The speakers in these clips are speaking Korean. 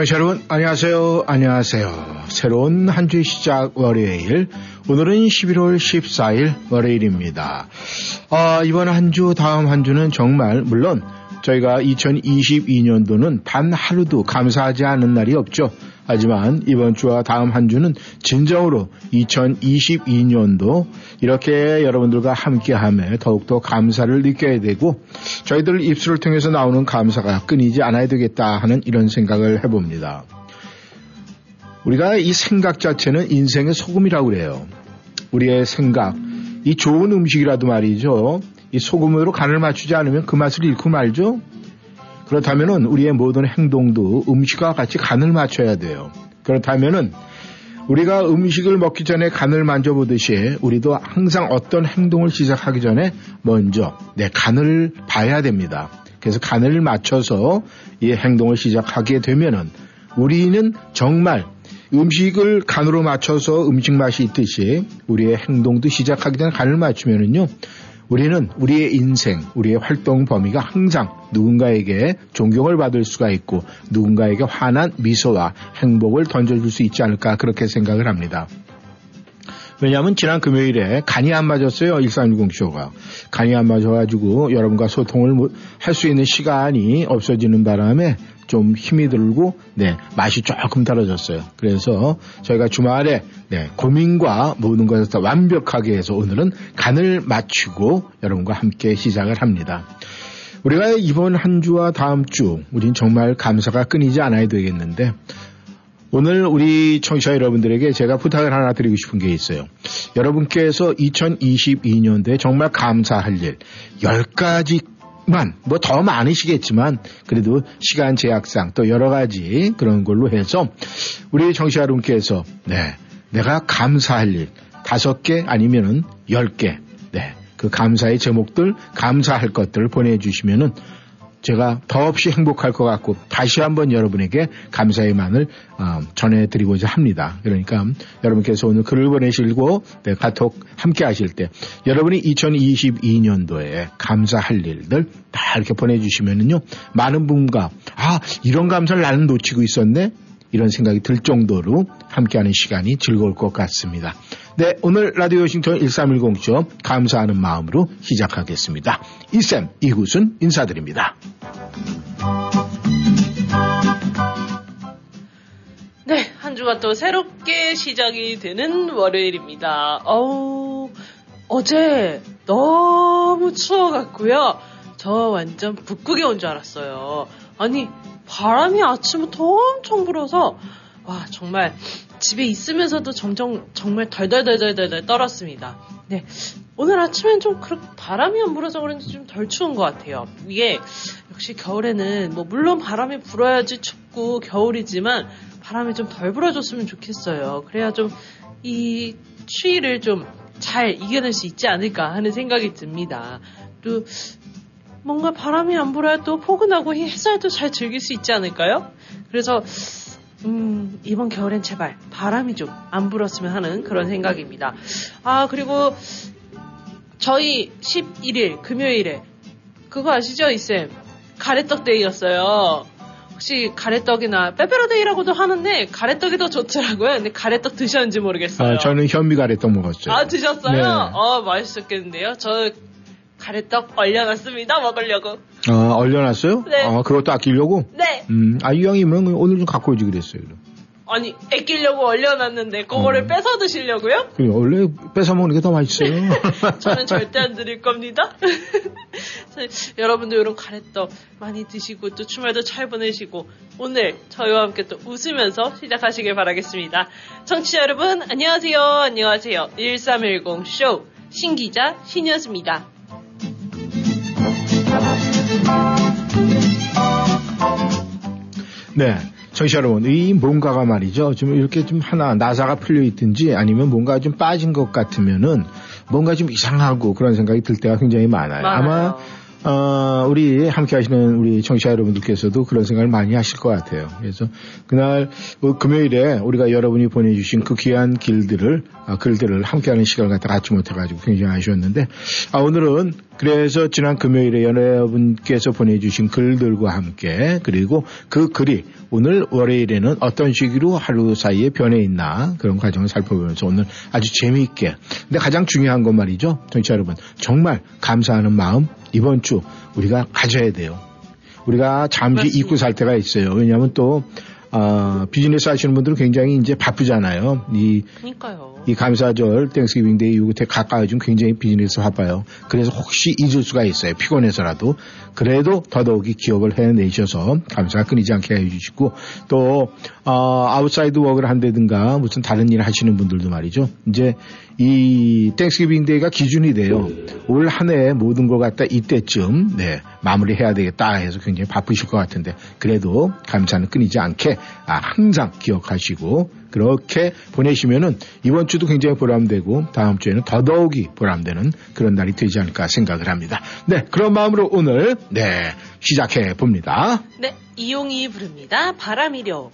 청취자 여러분 안녕하세요. 안녕하세요. 새로운 한 주의 시작 월요일. 오늘은 11월 14일 월요일입니다. 아, 이번 한 주 다음 한 주는 정말 물론 저희가 2022년도는 단 하루도 감사하지 않은 날이 없죠 하지만 이번 주와 다음 한 주는 진정으로 2022년도 이렇게 여러분들과 함께함에 더욱더 감사를 느껴야 되고 저희들 입술을 통해서 나오는 감사가 끊이지 않아야 되겠다 하는 이런 생각을 해봅니다. 우리가 이 생각 자체는 인생의 소금이라고 그래요. 우리의 생각, 이 좋은 음식이라도 말이죠. 이 소금으로 간을 맞추지 않으면 그 맛을 잃고 말죠. 그렇다면 우리의 모든 행동도 음식과 같이 간을 맞춰야 돼요. 그렇다면 우리가 음식을 먹기 전에 간을 만져보듯이 우리도 항상 어떤 행동을 시작하기 전에 먼저 내 간을 봐야 됩니다. 그래서 간을 맞춰서 이 행동을 시작하게 되면은 우리는 정말 음식을 간으로 맞춰서 음식 맛이 있듯이 우리의 행동도 시작하기 전에 간을 맞추면은요 우리는 우리의 인생, 우리의 활동 범위가 항상 누군가에게 존경을 받을 수가 있고 누군가에게 환한 미소와 행복을 던져줄 수 있지 않을까 그렇게 생각을 합니다. 왜냐하면 지난 금요일에 간이 안 맞았어요. 1360 쇼가. 간이 안 맞아가지고 여러분과 소통을 할 수 있는 시간이 없어지는 바람에 좀 힘이 들고 네 맛이 조금 떨어졌어요. 그래서 저희가 주말에 네 고민과 모든 것을 다 완벽하게 해서 오늘은 간을 맞추고 여러분과 함께 시작을 합니다. 우리가 이번 한 주와 다음 주 우린 정말 감사가 끊이지 않아야 되겠는데 오늘 우리 청취자 여러분들에게 제가 부탁을 하나 드리고 싶은 게 있어요. 여러분께서 2022년도에 정말 감사할 일 10가지 만 뭐 더 많으시겠지만 그래도 시간 제약상 또 여러 가지 그런 걸로 해서 우리 정시 여러분께서 네 내가 감사할 일 다섯 개 아니면은 열 개 네. 그 감사의 제목들, 감사할 것들을 보내주시면은 제가 더없이 행복할 것 같고 다시 한번 여러분에게 감사의 만을 어, 전해드리고자 합니다. 그러니까 여러분께서 오늘 글을 보내시고 네, 카톡 함께 하실 때 여러분이 2022년도에 감사할 일들 다 이렇게 보내주시면은요 많은 분과 아 이런 감사를 나는 놓치고 있었네 이런 생각이 들 정도로 함께하는 시간이 즐거울 것 같습니다. 네, 오늘 라디오 워싱턴 1310조 감사하는 마음으로 시작하겠습니다. 이쌤, 이굿은 인사드립니다. 주가 또 새롭게 시작이 되는 월요일입니다. 어우, 어제 너무 추워갖고요. 저 완전 북극에 온 줄 알았어요. 아니, 바람이 아침부터 엄청 불어서, 와, 정말 집에 있으면서도 점점 정말 덜덜덜덜덜 떨었습니다. 네. 오늘 아침엔 좀 그렇게 바람이 안 불어서 그런지 좀 덜 추운 것 같아요. 이게 역시 겨울에는 뭐 물론 바람이 불어야지 춥고 겨울이지만 바람이 좀 덜 불어줬으면 좋겠어요. 그래야 좀 이 추위를 좀 잘 이겨낼 수 있지 않을까 하는 생각이 듭니다. 또 뭔가 바람이 안 불어야 또 포근하고 햇살도 잘 즐길 수 있지 않을까요? 그래서 음, 이번 겨울엔 제발 바람이 좀 안 불었으면 하는 그런 생각입니다. 아, 그리고 저희 11일 금요일에 그거 아시죠, 이쌤? 가래떡 데이였어요. 혹시 가래떡이나 빼빼로데이라고도 하는데 가래떡이 더 좋더라고요. 근데 가래떡 드셨는지 모르겠어요. 아, 저는 현미 가래떡 먹었죠. 아 드셨어요? 네. 어 맛있었겠는데요. 저 가래떡 얼려놨습니다. 먹으려고. 어, 얼려놨어요? 네. 어, 그것도 아끼려고? 네. 음, 아, 이왕이면 오늘 좀 갖고 오지 그랬어요. 그럼. 아니, 아끼려고 얼려놨는데, 그거를 어. 뺏어 드시려고요? 그래, 원래 뺏어 먹는 게 더 맛있어요. 저는 절대 안 드릴 겁니다. 여러분도 이런 가래떡 많이 드시고 또 주말도 잘 보내시고 오늘 저희와 함께 또 웃으면서 시작하시길 바라겠습니다. 청취자 여러분 안녕하세요. 안녕하세요. 1310 쇼 신기자 신이었습니다. 네. 청취자 여러분, 이 뭔가가 말이죠. 좀 이렇게 좀 하나 나사가 풀려 있든지 아니면 뭔가 좀 빠진 것 같으면은 뭔가 좀 이상하고 그런 생각이 들 때가 굉장히 많아요. 아마 많아요. 어, 우리 함께 하시는 우리 청취자 여러분들께서도 그런 생각을 많이 하실 것 같아요. 그래서 그날 그 금요일에 우리가 여러분이 보내주신 그 귀한 길들을, 아, 글들을 함께하는 시간을 갖다 갖지 못해가지고 굉장히 아쉬웠는데, 아, 오늘은 그래서 지난 금요일에 여러분께서 보내주신 글들과 함께 그리고 그 글이 오늘 월요일에는 어떤 시기로 하루 사이에 변해 있나 그런 과정을 살펴보면서 오늘 아주 재미있게 근데 가장 중요한 건 말이죠 청취자 여러분 정말 감사하는 마음 이번 주 우리가 가져야 돼요 우리가 잠시 맞습니다. 잊고 살 때가 있어요 왜냐하면 또 아, 비즈니스 하시는 분들은 굉장히 이제 바쁘잖아요 이 그러니까요. 이 감사절 Thanksgiving Day 이후 에 가까이 좀 굉장히 비즈니스 바빠요. 그래서 혹시 잊을 수가 있어요. 피곤해서라도. 그래도 더더욱이 기억을 해내셔서 감사가 끊이지 않게 해주시고 또 어, outside work를 한다든가 무슨 다른 일 하시는 분들도 말이죠. 이제 이 Thanksgiving Day가 기준이 돼요. 올 한 해 모든 걸 갖다 이때쯤 네, 마무리해야 되겠다 해서 굉장히 바쁘실 것 같은데 그래도 감사는 끊이지 않게 아, 항상 기억하시고 그렇게 보내시면은 이번 주도 굉장히 보람되고 다음 주에는 더더욱이 보람되는 그런 날이 되지 않을까 생각을 합니다. 네, 그런 마음으로 오늘 네 시작해 봅니다. 네, 이용이 부릅니다. 바람이려.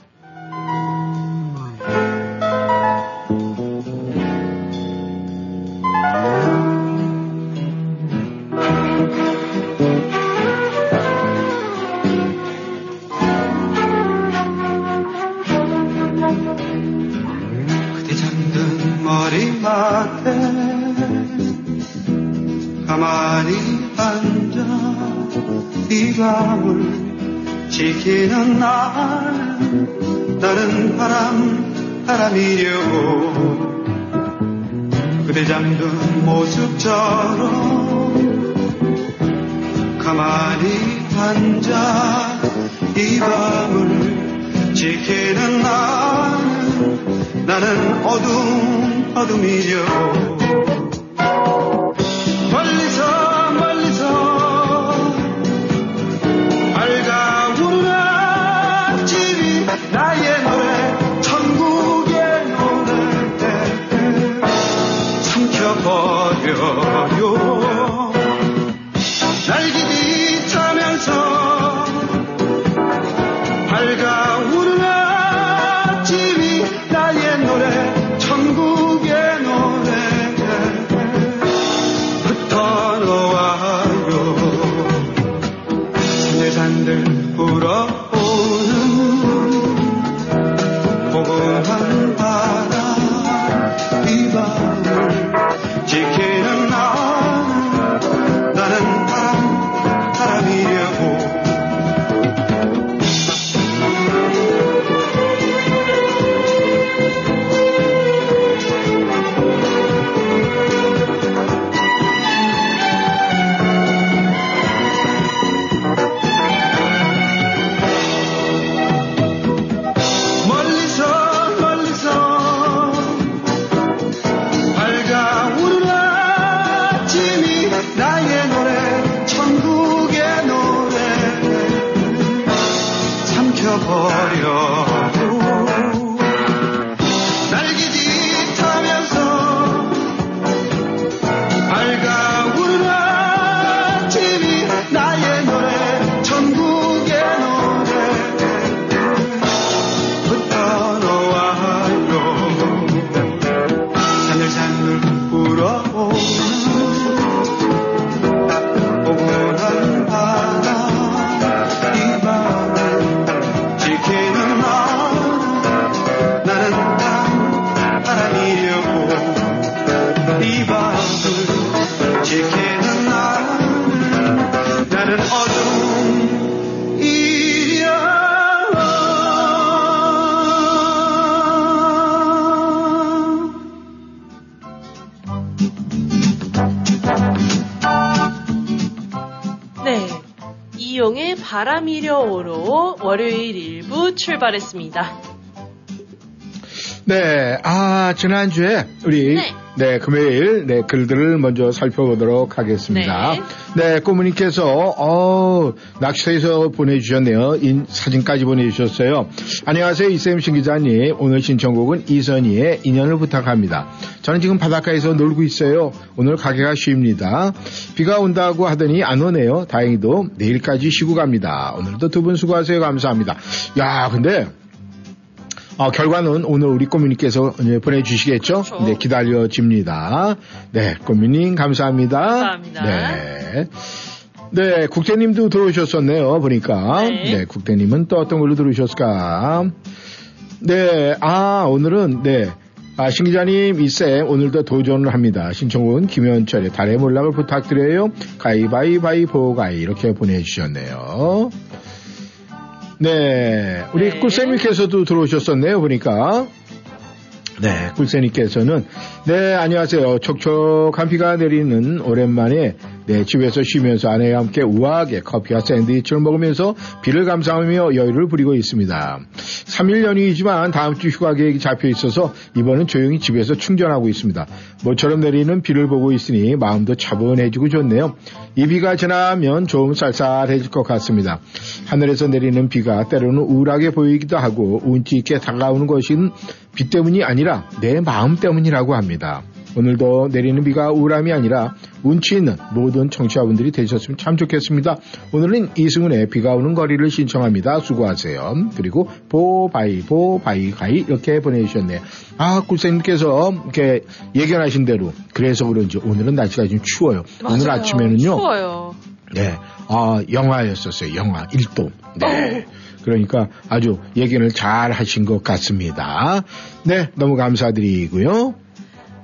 지키는 날 나는 바람 바람이려고 그대 잠든 모습처럼 가만히 앉아 이 밤을 지키는 나는 나는 어둠 어둠이려 바람이려오로 월요일 1부 출발했습니다. 네, 아, 지난주에 우리 네. 네, 금요일 네, 글들을 먼저 살펴보도록 하겠습니다. 네, 꼬무님께서 어, 낚시터에서 보내주셨네요. 인, 사진까지 보내주셨어요. 안녕하세요, 이쌤 신 기자님. 오늘 신청곡은 이선희의 인연을 부탁합니다. 저는 지금 바닷가에서 놀고 있어요. 오늘 가게가 쉽니다. 비가 온다고 하더니 안 오네요. 다행히도 내일까지 쉬고 갑니다. 오늘도 두 분 수고하세요. 감사합니다. 야, 근데 어, 결과는 오늘 우리 꼬미님께서 이제 보내주시겠죠? 그렇죠. 네, 기다려집니다. 네, 꼬미님 감사합니다. 감사합니다. 네. 네, 국대님도 들어오셨었네요, 보니까. 네. 국대님은 또 어떤 걸로 들어오셨을까? 네, 아, 오늘은, 네. 아, 신 기자님, 이쌤, 오늘도 도전을 합니다. 신청곡은 김현철의 달의 몰락을 부탁드려요. 가위바위바위보 가위, 이렇게 보내주셨네요. 네, 우리 네. 꿀쌤님께서도 들어오셨었네요, 보니까. 네, 꿀쌤님께서는 네, 안녕하세요. 촉촉한 비가 내리는 오랜만에 네, 집에서 쉬면서 아내와 함께 우아하게 커피와 샌드위치를 먹으면서 비를 감상하며 여유를 부리고 있습니다. 3일 연휴이지만 다음 주 휴가 계획이 잡혀 있어서 이번은 조용히 집에서 충전하고 있습니다. 모처럼 내리는 비를 보고 있으니 마음도 차분해지고 좋네요. 이 비가 지나면 좀 쌀쌀해질 것 같습니다. 하늘에서 내리는 비가 때로는 우울하게 보이기도 하고 운치 있게 다가오는 것은 비 때문이 아니라 내 마음 때문이라고 합니다. 오늘도 내리는 비가 우울함이 아니라 운치 있는 모든 청취자분들이 되셨으면 참 좋겠습니다. 오늘은 이승훈의 비가 오는 거리를 신청합니다. 수고하세요. 그리고 보바위 보 바위 가위 이렇게 보내주셨네요. 아 꿀쌤님께서 이렇게 예견하신 대로 그래서 그런지 오늘은 날씨가 좀 추워요. 오늘 맞아요. 아침에는요. 추워요. 네, 아, 영하였었어요. 영하 1도. 네. 그러니까 아주 예견을 잘 하신 것 같습니다. 네, 너무 감사드리고요.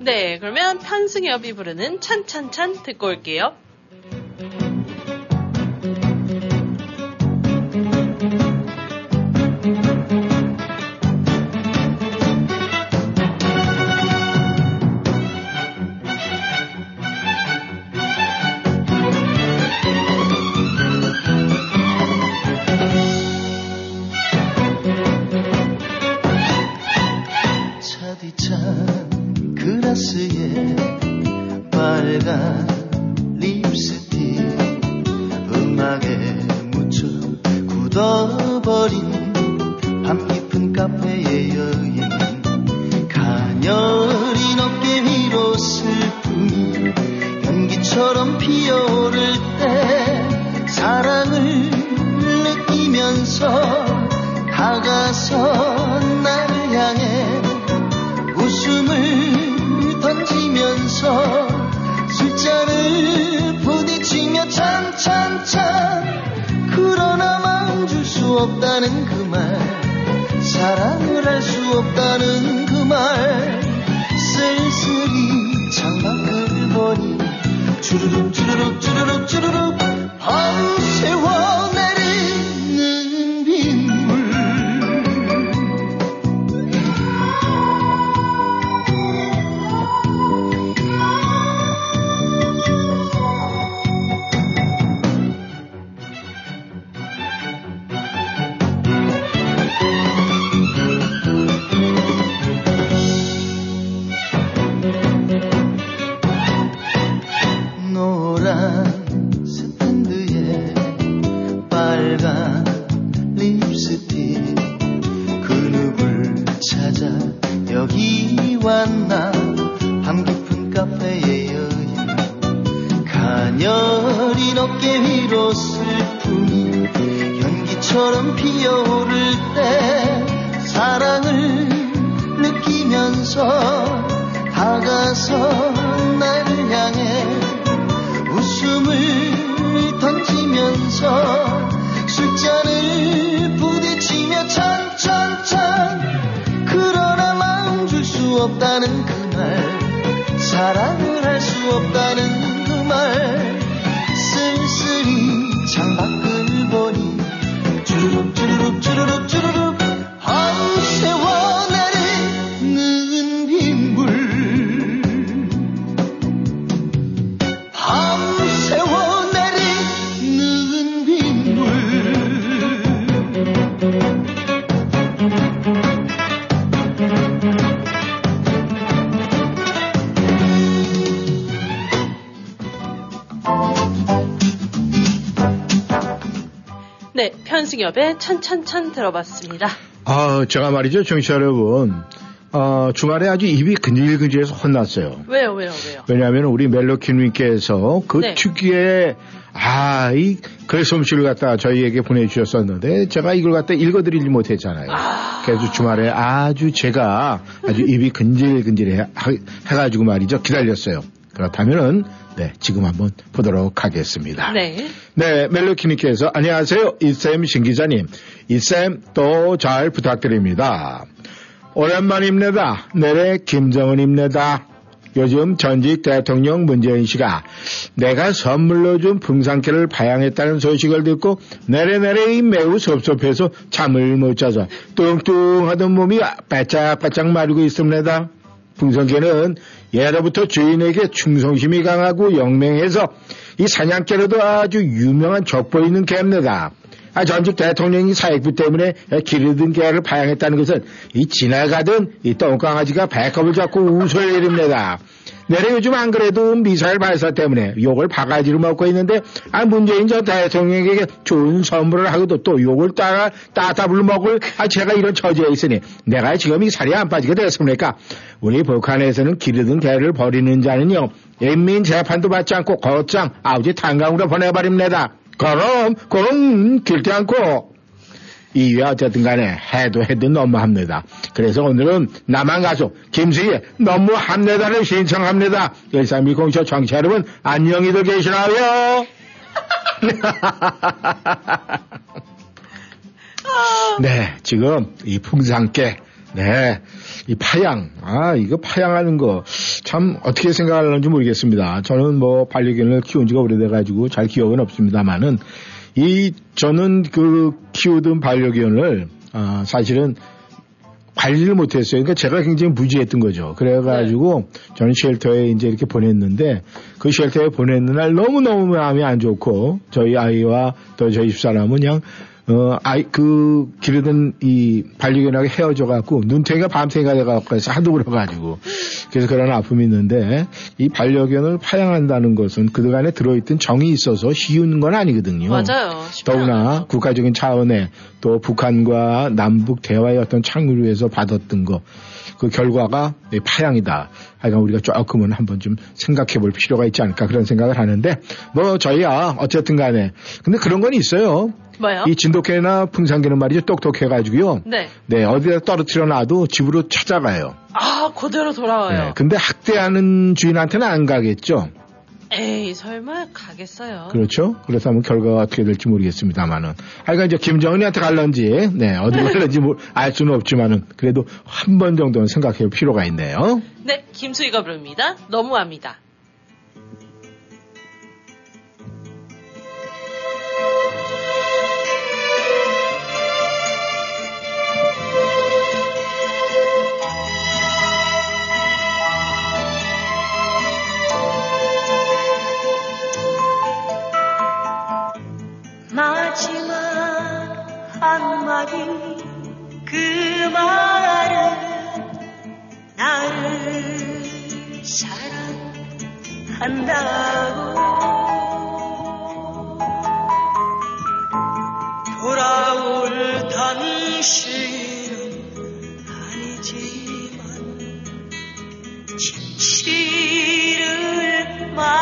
네, 그러면 편승엽이 부르는 찬찬찬 듣고 올게요. 가녀린 어깨 위로 슬픔이 연기처럼 피어오를 때 사랑을 느끼면서 다가서 나를 향해 웃음을 던지면서 숫자를 부딪히며 찬찬찬 그러나 마음 줄 수 없다는 그말 사랑을 할 수 없다는 그말쓸 김승엽의 찬찬찬 들어봤습니다. 아, 제가 말이죠, 정치 여러분. 어, 주말에 아주 입이 근질근질해서 혼났어요. 왜요, 왜요, 왜요? 왜냐하면 우리 멜로키님께서 그 네. 특유의 아, 이 글 솜씨를 갖다 저희에게 보내주셨었는데 제가 이걸 갖다 읽어드리지 못했잖아요. 그래서 주말에 아주 제가 아주 입이 근질근질해 하- 해가지고 말이죠 기다렸어요. 그렇다면은 네 지금 한번 보도록 하겠습니다. 네. 네, 멜로키님께서 안녕하세요. 이쌤 신기자님. 이쌤 또 잘 부탁드립니다. 오랜만입니다. 내래 김정은입니다. 요즘 전직 대통령 문재인 씨가 내가 선물로 준 풍산개를 파양했다는 소식을 듣고 내래내래 매우 섭섭해서 잠을 못 자서 뚱뚱하던 몸이 바짝바짝 마르고 있습니다. 풍선개는 예로부터 주인에게 충성심이 강하고 영맹해서 이 사냥개로도 아주 유명한 족보이는 개입니다. 아, 전직 대통령이 사익부 때문에 기르던 개를 파양했다는 것은 이 지나가던 이 똥강아지가 배꼽을 잡고 웃을 일입니다. 내래 요즘 안 그래도 미사일 발사 때문에 욕을 바가지로 먹고 있는데 아 문재인 전 대통령에게 좋은 선물을 하고도 또 욕을 따라 따따블로 먹을 아 제가 이런 처지에 있으니 내가 지금 이 살이 안 빠지게 됐습니까? 우리 북한에서는 기르던 개를 버리는 자는요 인민 재판도 받지 않고 곧장 아우지 탄강으로 보내버립니다. 그럼 그럼 길지 않고 이외 어쨌든 간에 해도 해도 너무합니다. 그래서 오늘은 남한 가수 김수희의 너무합니다를 신청합니다. 1320쇼 청취자 여러분 안녕히들 계시나요? 네, 지금 이 풍산깨, 네, 이 파양, 아, 이거 파양하는 거, 참, 어떻게 생각하는지 모르겠습니다. 저는 뭐, 반려견을 키운 지가 오래돼 가지고 잘 기억은 없습니다만은, 이, 저는 그, 키우던 반려견을, 아, 사실은, 관리를 못했어요. 그러니까 제가 굉장히 무지했던 거죠. 그래가지고 저는 쉘터에 이제 이렇게 보냈는데 그 쉘터에 보냈는 날 너무너무 마음이 안 좋고 저희 아이와 또 저희 집사람은 그냥 어, 아이, 그, 기르던 이 반려견하고 헤어져갖고, 눈탱이가 밤탱이가 돼갖고, 하도 그래가지고. 그래서 그런 아픔이 있는데, 이 반려견을 파양한다는 것은 그동안에 들어있던 정이 있어서 쉬운 건 아니거든요. 맞아요. 더구나. 국가적인 차원의 또 북한과 남북 대화의 어떤 창구를 위해서 받았던 거, 그 결과가 이 파양이다. 하여간 우리가 조금은 한번 좀 생각해 볼 필요가 있지 않을까 그런 생각을 하는데, 뭐 저희야 어쨌든 간에. 근데 그런 건 있어요. 뭐요? 이 진돗개나 풍산개는 말이죠. 똑똑해가지고요. 네. 네, 어디다 떨어뜨려 놔도 집으로 찾아가요. 아, 그대로 돌아와요. 네, 근데 학대하는 주인한테는 안 가겠죠. 에이, 설마 가겠어요. 그렇죠? 그래서 한번 결과가 어떻게 될지 모르겠습니다만은. 하여간 이제 김정은이한테 갈런지, 네, 어디로 갈런지 뭐알 수는 없지만은, 그래도 한 번 정도는 생각해 볼 필요가 있네요. 네, 김수희가 부릅니다. 너무합니다. 한다고. 돌아올 당신은 아니지만 진실을 말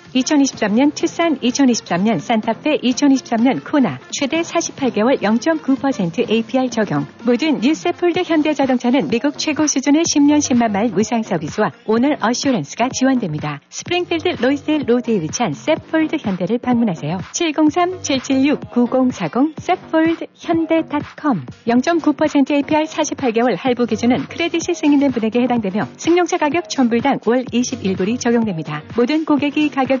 2023년 투싼, 2023년 산타페, 2023년 코나 최대 48개월 0.9% APR 적용. 모든 new 세폴드 현대자동차는 미국 최고 수준의 10년 10만 마일 무상 서비스와 owner assurance가 지원됩니다. 스프링필드 로이스데일 로드에 위치한 세폴드 현대를 방문하세요. 703-776-9040 세폴드 현대.com 0.9% APR 48개월 할부 기준은 credit이 승인된 분에게 해당되며 승용차 가격 1000불당 월 21불이 적용됩니다. 모든 고객이 가격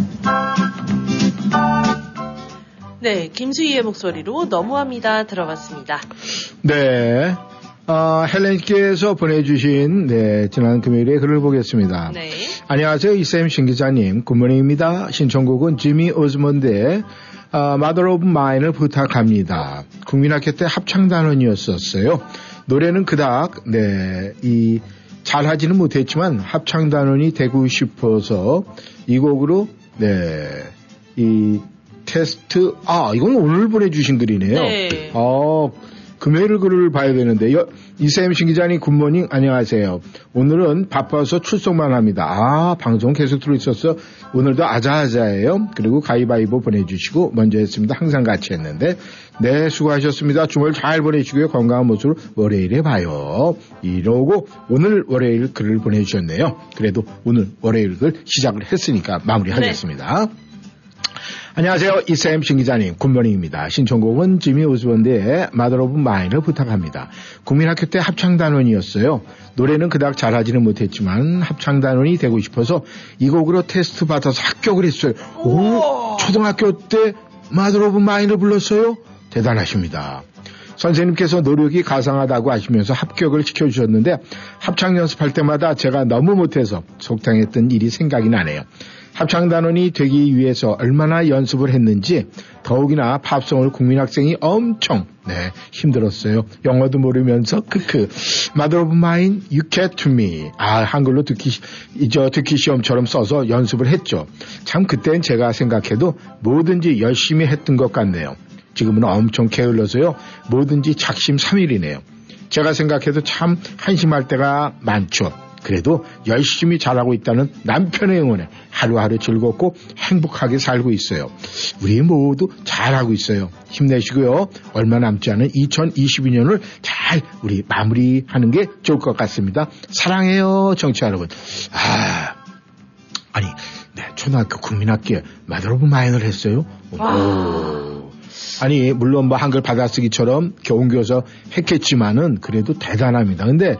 네, 김수희의 목소리로 너무합니다 들어봤습니다. 네. 아, 헬렌께서 보내주신, 네, 지난 금요일에 글을 보겠습니다. 네. 안녕하세요. 이쌤 신 기자님. good morning입니다. 신청곡은 지미 오즈먼드의 아, Mother of Mine을 부탁합니다. 국민학교 때 합창단원이었었어요. 노래는 그닥, 네, 이, 잘하지는 못했지만 합창단원이 되고 싶어서 이 곡으로, 네, 이 테스트, 아, 이건 오늘 보내주신 글이네요. 네. 어, 금요일 글을 봐야 되는데, 요, 이쌤 신 기자님 good morning 안녕하세요. 오늘은 바빠서 출석만 합니다. 아, 방송 계속 들어있었어. 오늘도 아자아자예요. 그리고 가위바위보 보내주시고 먼저 했습니다. 항상 같이 했는데, 네, 수고하셨습니다. 주말 잘 보내시고요. 건강한 모습으로 월요일에 봐요. 이러고 오늘 월요일 글을 보내주셨네요. 그래도 오늘 월요일 글 시작을 했으니까 마무리하겠습니다. 안녕하세요. 이쌤 신 기자님, good morning입니다. 신청곡은 지미 오즈먼드의 Mother of Mine을 부탁합니다. 국민학교 때 합창단원이었어요. 노래는 그닥 잘하지는 못했지만 합창단원이 되고 싶어서 이 곡으로 테스트 받아서 합격을 했어요. 오, 초등학교 때 Mother of Mine을 불렀어요? 대단하십니다. 선생님께서 노력이 가상하다고 하시면서 합격을 시켜주셨는데 합창 연습할 때마다 제가 너무 못해서 속상했던 일이 생각이 나네요. 합창단원이 되기 위해서 얼마나 연습을 했는지 더욱이나 팝송을 국민학생이 엄청 네 힘들었어요. 영어도 모르면서 크크 Mother of Mine, You Get to Me 아 한글로 듣기 시- 이저 듣기 시험처럼 써서 연습을 했죠. 참 그땐 제가 생각해도 뭐든지 열심히 했던 것 같네요. 지금은 엄청 게을러서요. 뭐든지 작심 삼일이네요. 제가 생각해도 참 한심할 때가 많죠. 그래도 열심히 잘하고 있다는 남편의 응원에 하루하루 즐겁고 행복하게 살고 있어요. 우리 모두 잘하고 있어요. 힘내시고요. 얼마 남지 않은 2022년을 잘 우리 마무리하는 게 좋을 것 같습니다. 사랑해요, 청취자 여러분. 아, 아니, 네, 초등학교 국민학교에 Mother of Mine을 했어요. 아니, 물론 뭐 한글 받아쓰기처럼 교훈교서 했겠지만은 그래도 대단합니다. 근데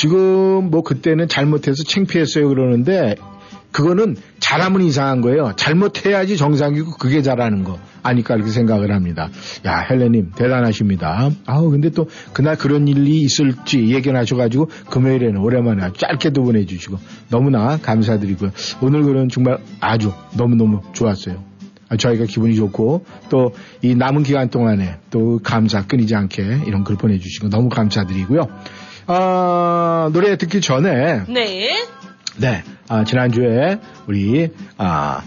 지금 뭐 그때는 잘못해서 창피했어요 그러는데 그거는 잘하면 이상한 거예요. 잘못해야지 정상이고 그게 잘하는 거. 아니까 이렇게 생각을 합니다. 야, 헬레님, 대단하십니다. 아우, 근데 또 그날 그런 일이 있을지 예견하셔가지고 금요일에는 오랜만에 짧게도 보내주시고 너무나 감사드리고요. 오늘 글은 정말 아주 너무너무 좋았어요. 아, 저희가 기분이 좋고 또 이 남은 기간 동안에 또 감사 끊이지 않게 이런 글 보내주시고 너무 감사드리고요. 아, 노래 듣기 전에 네. 네, 아, 지난주에 우리 아,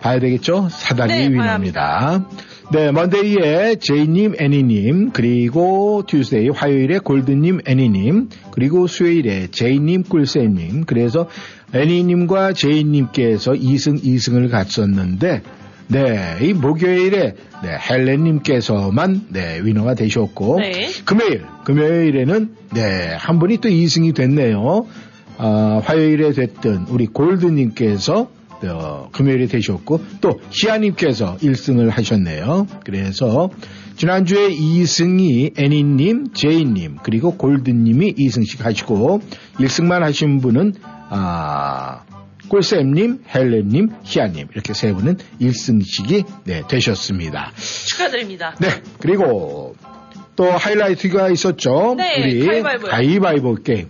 봐야 되겠죠? 사다리 네, 위너입니다. 네, 먼데이의 제이님, 애니님, 그리고 튜스데이, 화요일에 골드님, 애니님, 그리고 수요일에 제이님, 꿀쌤님, 그래서 애니님과 제이님께서 2승, 2승을 갔었는데, 네, 이 목요일에, 네, 헬렌님께서만, 네, 위너가 되셨고, 네. 금요일, 금요일에는, 네, 한 분이 또 2승이 됐네요. 아, 화요일에 됐던 우리 골드님께서 어, 금요일에 되셨고 또 희아님께서 1승을 하셨네요. 그래서 지난주에 2승이 애니님, 제이님 그리고 골드님이 2승씩 하시고 1승만 하신 분은 아, 꿀쌤님, 헬렌님, 희아님 이렇게 세 분은 1승씩이 네, 되셨습니다. 축하드립니다. 네, 그리고 또 하이라이트가 있었죠. 네, 우리. 가위바위보 게임.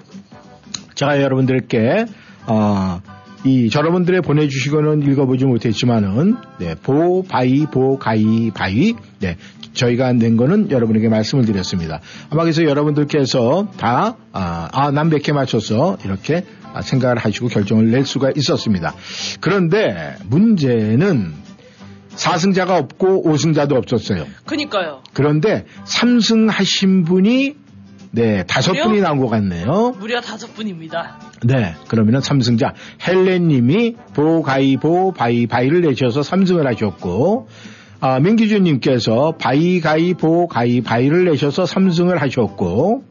제가 여러분들께 어, 이 여러분들의 보내주시고는 읽어보지 못했지만은 네, 보 바이 보 가이 바이 네 저희가 낸 거는 여러분에게 말씀을 드렸습니다. 아마 그래서 여러분들께서 다 아, 아, 난 100개 맞춰서 이렇게 아, 생각을 하시고 결정을 낼 수가 있었습니다. 그런데 문제는 4승자가 없고 5승자도 없었어요. 그니까요. 그런데 3승 하신 분이 네, 다섯? 분이 나온 것 같네요. 무려 다섯 분입니다. 네, 그러면은 3승자 헬렌님이 보가이보 바이바이를 내셔서 3승을 하셨고 아, 민기준님께서 바이가이보 가이바이를 내셔서 3승을 하셨고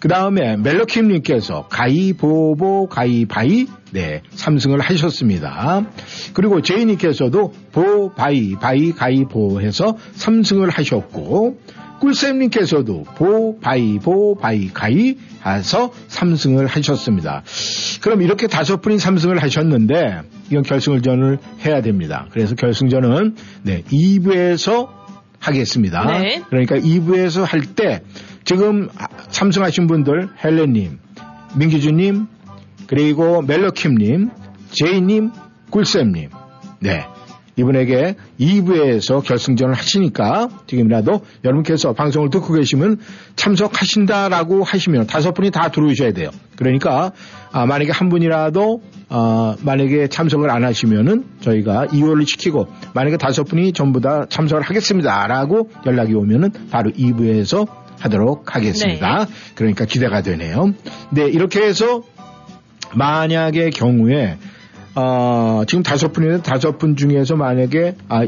그 다음에 멜로킴님께서 가이보보 가이바이 네 3승을 하셨습니다. 그리고 제이님께서도 보 바이 바이 가이 보 해서 3승을 하셨고 꿀쌤님께서도 보 바이 보 바이 가이 해서 3승을 하셨습니다. 그럼 이렇게 다섯 분이 3승을 하셨는데 이건 결승전을 해야 됩니다. 그래서 결승전은 네 2부에서 하겠습니다. 네. 그러니까 2부에서 할 때 지금 3승하신 분들 헬렌님, 민기준님, 그리고 멜로킴님, 제이님, 꿀쌤님, 네. 이분에게 2부에서 결승전을 하시니까 지금이라도 여러분께서 방송을 듣고 계시면 참석하신다라고 하시면 다섯 분이 다 들어오셔야 돼요. 그러니까 아, 만약에 한 분이라도 아, 만약에 참석을 안 하시면은 저희가 2월을 시키고 만약에 다섯 분이 전부 다 참석을 하겠습니다라고 연락이 오면은 바로 2부에서 하도록 하겠습니다. 그러니까 기대가 되네요. 네, 이렇게 해서 만약의 경우에 어, 지금 다섯 분인데 다섯 분 중에서 만약에 아,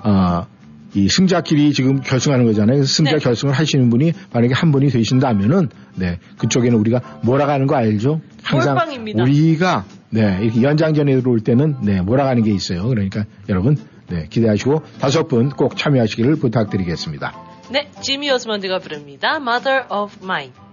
아, 이 승자끼리 지금 결승하는 거잖아요. 그래서 승자 네. 결승을 하시는 분이 만약에 한 분이 되신다면은 네 그쪽에는 우리가 몰아가는 거 알죠? 항상 몰빵입니다. 우리가 네 이렇게 연장전에 들어올 때는 네 몰아가는 게 있어요. 그러니까 여러분 네 기대하시고 다섯 분 꼭 참여하시기를 부탁드리겠습니다. 네, 지미 오스먼드가 부릅니다. Mother of Mine.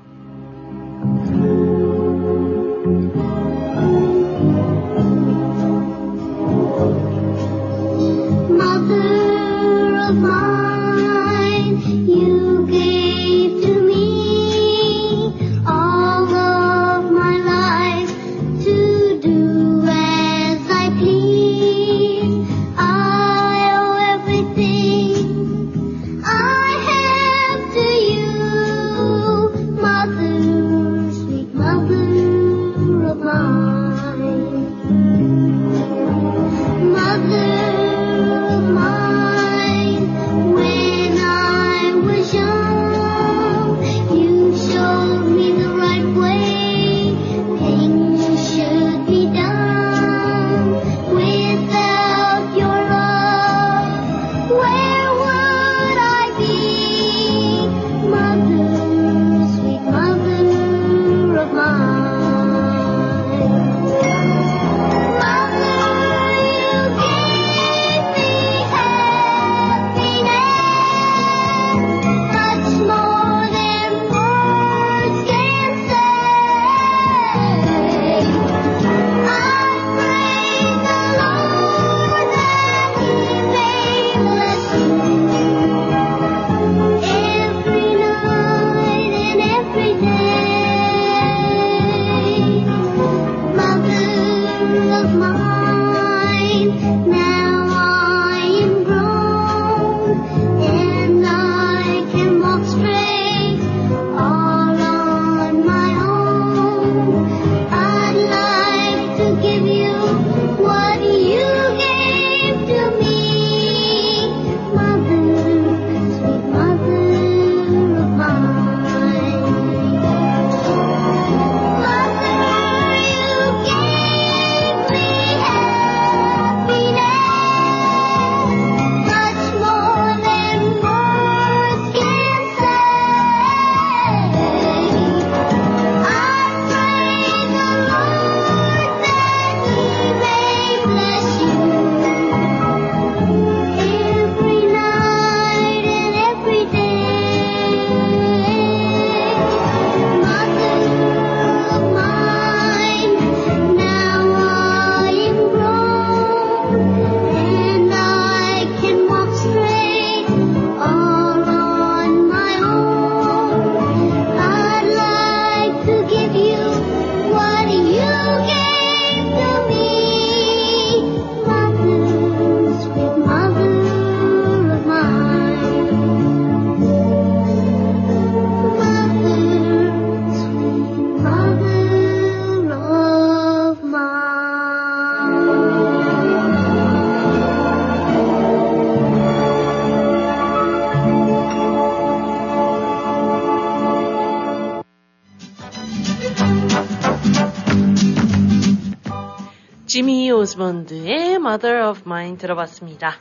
오즈몬드의 Mother of Mine 들어봤습니다.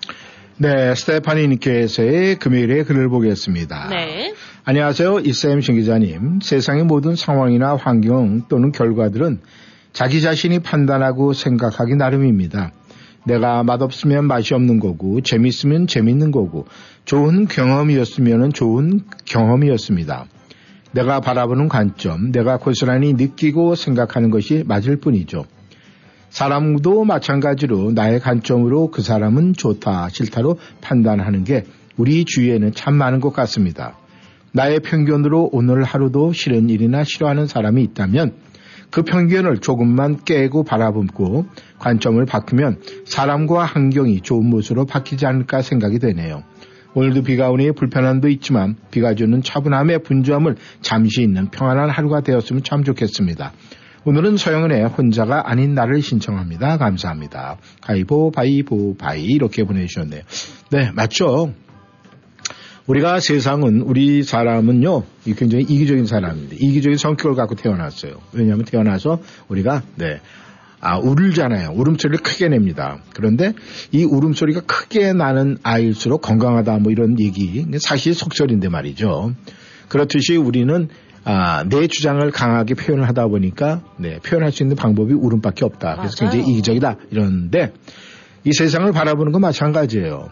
네, 스테파니 님께서의 금요일에 글을 보겠습니다. 네. 안녕하세요. 이쌤 신 기자님. 세상의 모든 상황이나 환경 또는 결과들은 자기 자신이 판단하고 생각하기 나름입니다. 내가 맛없으면 맛이 없는 거고, 재밌으면 재밌는 거고, 좋은 경험이었으면 좋은 경험이었습니다. 내가 바라보는 관점, 내가 고스란히 느끼고 생각하는 것이 맞을 뿐이죠. 사람도 마찬가지로 나의 관점으로 그 사람은 좋다, 싫다로 판단하는 게 우리 주위에는 참 많은 것 같습니다. 나의 편견으로 오늘 하루도 싫은 일이나 싫어하는 사람이 있다면 그 편견을 조금만 깨고 바라보고 관점을 바꾸면 사람과 환경이 좋은 모습으로 바뀌지 않을까 생각이 되네요. 오늘도 비가 오니 불편함도 있지만 비가 주는 차분함의 분주함을 잠시 있는 평안한 하루가 되었으면 참 좋겠습니다. 오늘은 서영은의 혼자가 아닌 나를 신청합니다. 감사합니다. 가이보 바이보 바이 이렇게 보내주셨네요. 네 맞죠. 우리가 세상은 우리 사람은요 이 굉장히 이기적인 사람인데 이기적인 성격을 갖고 태어났어요. 왜냐하면 태어나서 우리가 네. 아, 울잖아요. 울음소리를 크게 냅니다. 그런데 이 울음소리가 크게 나는 아이일수록 건강하다 뭐 이런 얘기 사실 속설인데 말이죠. 그렇듯이 우리는 아, 내 주장을 강하게 표현을 하다 보니까 네, 표현할 수 있는 방법이 울음밖에 없다. 그래서 맞아요. 굉장히 이기적이다. 이러는데 이 세상을 바라보는 건 마찬가지예요.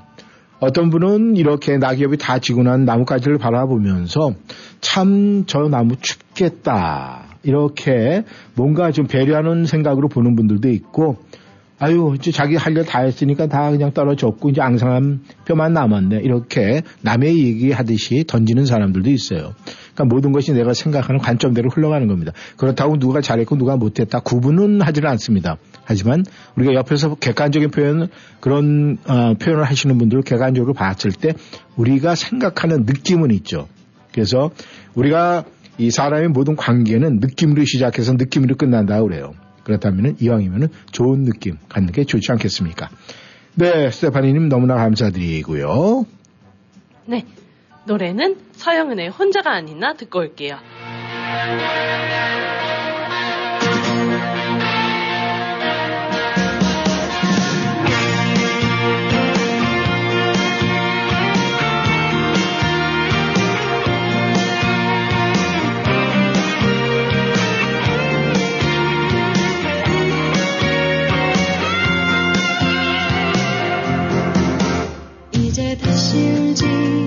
어떤 분은 이렇게 낙엽이 다 지고 난 나뭇가지를 바라보면서 참 저 나무 춥겠다. 이렇게 뭔가 좀 배려하는 생각으로 보는 분들도 있고 아유, 이제 자기 할 일 다 했으니까 다 그냥 떨어졌고 이제 앙상한 뼈만 남았네. 이렇게 남의 얘기하듯이 던지는 사람들도 있어요. 그러니까 모든 것이 내가 생각하는 관점대로 흘러가는 겁니다. 그렇다고 누가 잘했고 누가 못했다 구분은 하지는 않습니다. 하지만 우리가 옆에서 객관적인 표현 그런 어, 표현을 하시는 분들을 객관적으로 봤을 때 우리가 생각하는 느낌은 있죠. 그래서 우리가 이 사람의 모든 관계는 느낌으로 시작해서 느낌으로 끝난다 그래요. 그렇다면 이왕이면 좋은 느낌 갖는 게 좋지 않겠습니까? 네, 스테파니님 너무나 감사드리고요. 네. 노래는 서영은의 혼자가 아닌 나 듣고 올게요. 다시 울지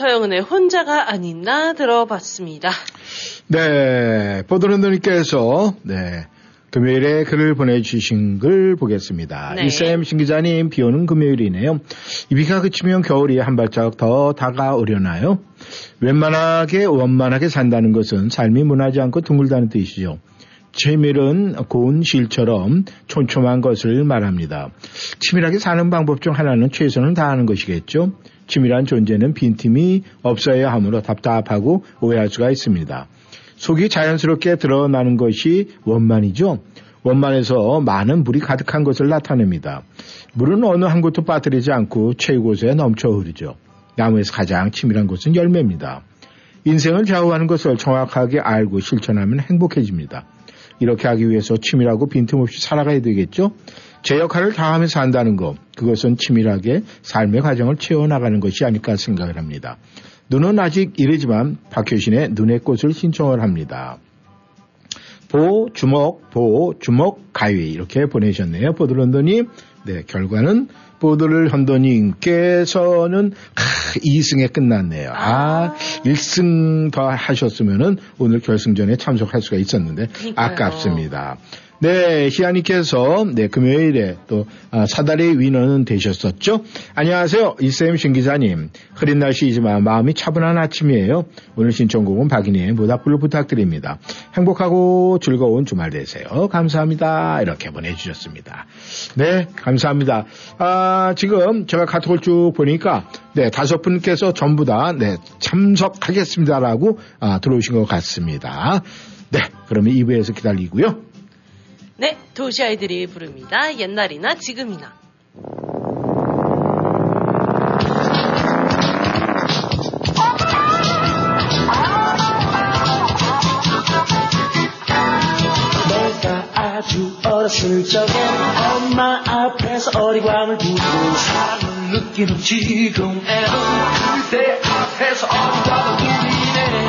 서영은의 혼자가 아닌 나 들어봤습니다. 네, 보드런더님께서 네. 금요일에 글을 보내주신 글 보겠습니다. 네. 이쌤 신기자님 비 오는 금요일이네요. 이 비가 그치면 겨울이 한 발짝 더 다가오려나요? 웬만하게 원만하게 산다는 것은 삶이 무나지 않고 둥글다는 뜻이죠. 치밀은 고운 실처럼 촘촘한 것을 말합니다. 치밀하게 사는 방법 중 하나는 최선을 다하는 것이겠죠. 치밀한 존재는 빈틈이 없어야 하므로 답답하고 오해할 수가 있습니다. 속이 자연스럽게 드러나는 것이 원만이죠. 원만에서 많은 물이 가득한 것을 나타냅니다. 물은 어느 한 곳도 빠뜨리지 않고 최고에 넘쳐 흐르죠. 나무에서 가장 치밀한 것은 열매입니다. 인생을 좌우하는 것을 정확하게 알고 실천하면 행복해집니다. 이렇게 하기 위해서 치밀하고 빈틈없이 살아가야 되겠죠? 제 역할을 다하면서 한다는 것, 그것은 치밀하게 삶의 과정을 채워나가는 것이 아닐까 생각을 합니다. 눈은 아직 이르지만 박효신의 눈의 꽃을 신청을 합니다. 보, 주먹, 보, 주먹, 가위 이렇게 보내셨네요. 보드런더님. 네, 결과는 보드를 현도님께서는 2승에 끝났네요. 아, 1승 더 하셨으면은 오늘 결승전에 참석할 수가 있었는데 그러니까요. 아깝습니다. 네, 희아님께서 네 금요일에 또 아, 사다리 위너는 되셨었죠. 안녕하세요, 이쌤 신 기자님. 흐린 날씨이지만 마음이 차분한 아침이에요. 오늘 신청곡은 박인희의 모닥불을 부탁드립니다. 행복하고 즐거운 주말 되세요. 감사합니다. 이렇게 보내주셨습니다. 네, 감사합니다. 아, 지금 제가 카톡을 쭉 보니까 네 다섯 분께서 전부 다 네 참석하겠습니다라고 아, 들어오신 것 같습니다. 네, 그러면 2부에서 기다리고요. 네, 도시 아이들이 부릅니다. 옛날이나 지금이나. 아주 어렸을 적엔 엄마 앞에서 어리광을 부리고 사랑을 느끼는 지금에는 그대 앞에서 어리광을 부리네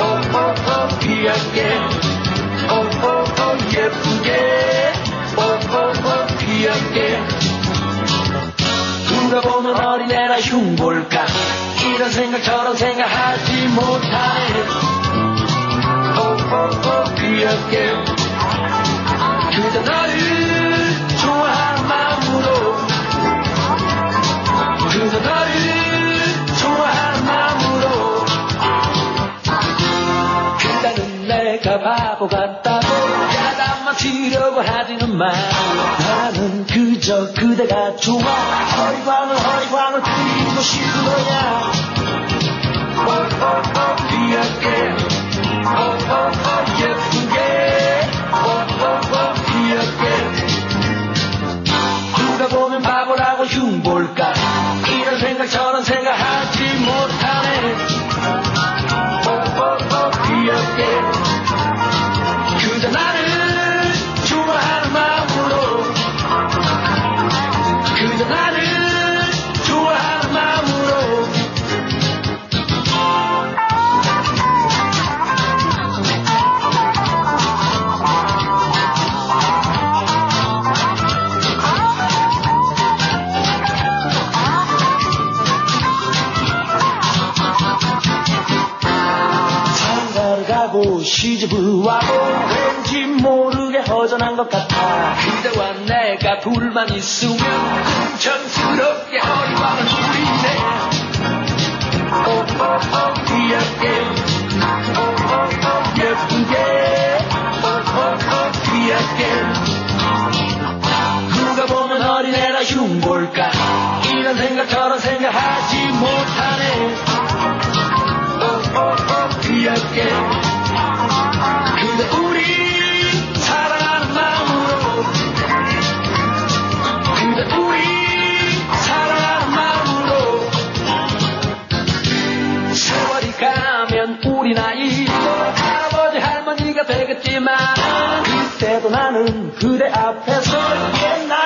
오오오 귀엽게 오오오 예쁘게 오오오 귀엽게 누가 보면 어린애라 흉볼까 이런 생각 저런 생각 하지 못하네 오오오 귀엽게 내가 바보 같다고 야단만 치려고 하지는 마 나는 그저 그대가 좋아. 허리광을 허리광을 피고 싶은 거야. 오오오 귀엽게 오오오 예쁘게. 오오오 귀엽게. 누가 보면 바보라고 흉볼까? 이런 생각 저런 와도 왠지 모르게 허전한 것 같아. 그대와 내가 둘만 있으면 정스럽게 허리광을 부리네. 오오오 귀엽게 오오오 예쁘게 오오오 귀엽게. 누가 보면 어린애라 흉볼까? 이런 생각 저런 생각 하지 못하네. 오오오 귀엽게 되겠지만 그때도 나는 그대 앞에서 옛날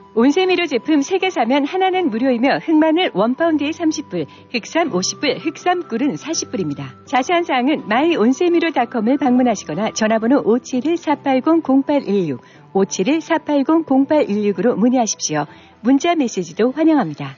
온세미로 제품 3개 사면 하나는 무료이며 흑마늘 원파운드에 30불, 흑삼 50불, 흑삼꿀은 40불입니다. 자세한 사항은 마이온세미로닷컴을 방문하시거나 전화번호 571-480-0816, 571-480-0816으로 문의하십시오. 문자 메시지도 환영합니다.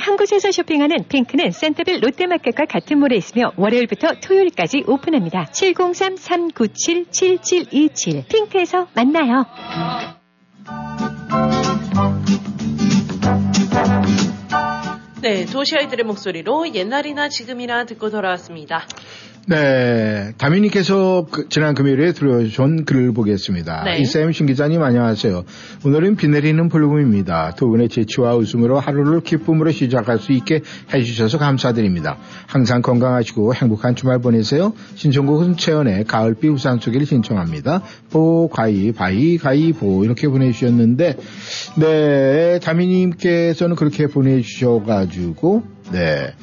한 곳에서 쇼핑하는 핑크는 센터빌 롯데마켓과 같은 몰에 있으며 월요일부터 토요일까지 오픈합니다. 703-397-7727 핑크에서 만나요. 네, 도시 아이들의 목소리로 옛날이나 지금이나 듣고 돌아왔습니다. 네, 다미님께서 그, 지난 금요일에 들어준 글을 보겠습니다. 네. 이쌤 신 기자님 안녕하세요. 오늘은 비 내리는 불금입니다. 두 분의 재치와 웃음으로 하루를 기쁨으로 시작할 수 있게 해주셔서 감사드립니다. 항상 건강하시고 행복한 주말 보내세요. 신청곡 은 최헌의 가을비 우산 속에를 신청합니다. 보, 가이, 바이, 가이, 보 이렇게 보내주셨는데 네, 다미님께서는 그렇게 보내주셔가지고 네.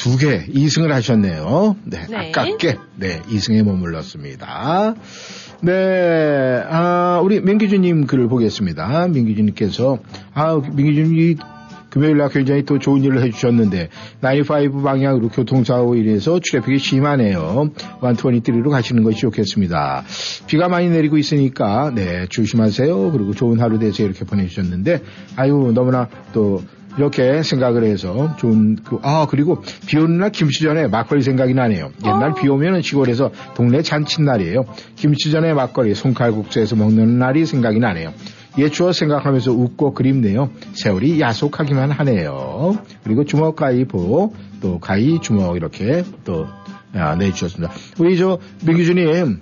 두 개, 2승을 하셨네요. 네, 네. 아깝게, 네, 2승에 머물렀습니다. 네, 아, 우리 민기준님 글을 보겠습니다. 민기준님께서, 아, 민기준이 금요일 날 굉장히 또 좋은 일을 해주셨는데, 95 방향으로 교통사고 인해서 트래픽이 심하네요. 123로 가시는 것이 좋겠습니다. 비가 많이 내리고 있으니까, 네, 조심하세요. 그리고 좋은 하루 되세요. 이렇게 보내주셨는데, 아유, 너무나 또, 이렇게 생각을 해서 좋은 그, 아 그리고 비 오는 날 김치전에 막걸리 생각이 나네요. 옛날 비 오면은 시골에서 동네 잔칫날이에요. 김치전에 막걸리 손칼국수에서 먹는 날이 생각이 나네요. 옛 추억 생각하면서 웃고 그립네요. 세월이 야속하기만 하네요. 그리고 주먹 가위보 또 가위 주먹 이렇게 또 아, 내주셨습니다. 우리 저 민기준님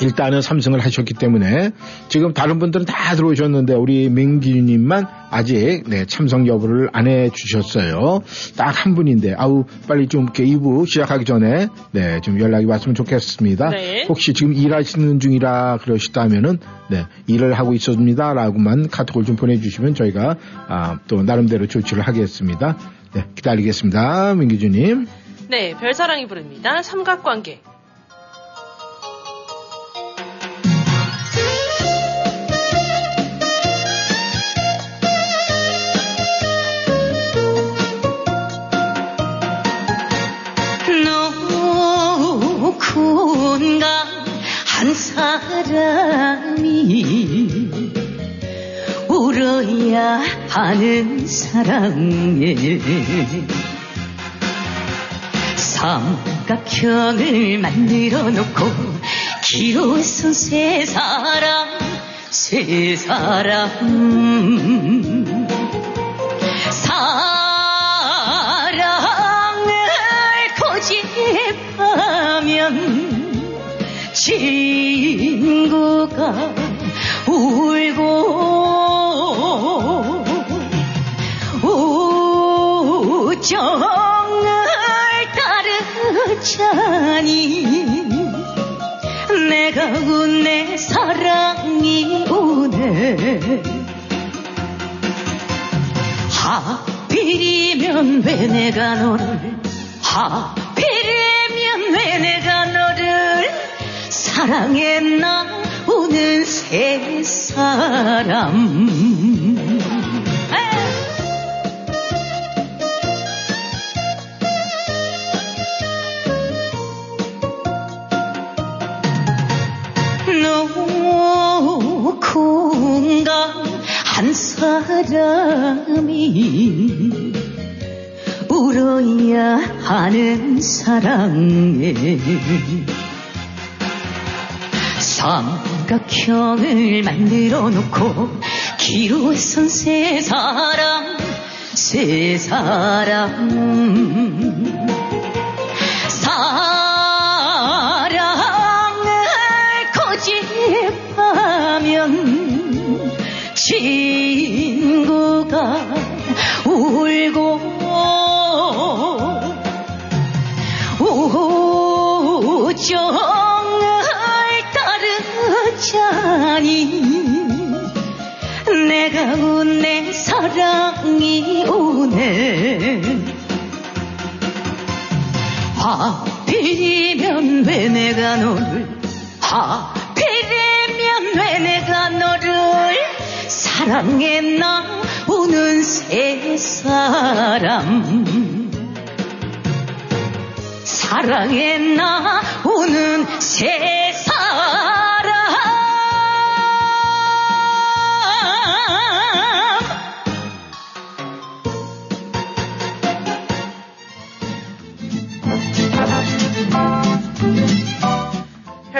일단은 삼승을 하셨기 때문에 지금 다른 분들은 다 들어오셨는데 우리 민기님만 아직 네, 참석 여부를 안 해주셨어요. 딱 한 분인데 아우 빨리 좀 이렇게 2부 시작하기 전에 네, 좀 연락이 왔으면 좋겠습니다. 네. 혹시 지금 일하시는 중이라 그러시다면은 네, 일을 하고 있었습니다라고만 카톡을 좀 보내주시면 저희가 아, 또 나름대로 조치를 하겠습니다. 네, 기다리겠습니다, 민기주님. 네, 별사랑이 부릅니다. 삼각관계. 한 사람이 울어야 하는 사랑에 삼각형을 만들어 놓고 기웃은 세 사람 세 사람. 사랑을 고집하면 친구가 울고 우정을 따르자니 내가 운내 사랑이 오네 하필이면 왜 내가 너를 하필이면 왜 내가 너를 사랑했나 오는 새 사람. 누군가? 한 사람이 울어야 하는 사랑에 삼각형을 만들어 놓고 기로선 세 사람 세 사람. 사랑을 고집하면 친구가 울고 우정 내가 운 내 사랑이 오네 하필이면 왜 내가 너를 하필이면 왜 내가 너를 사랑했나 오는 새 사람. 사랑했나 오는 새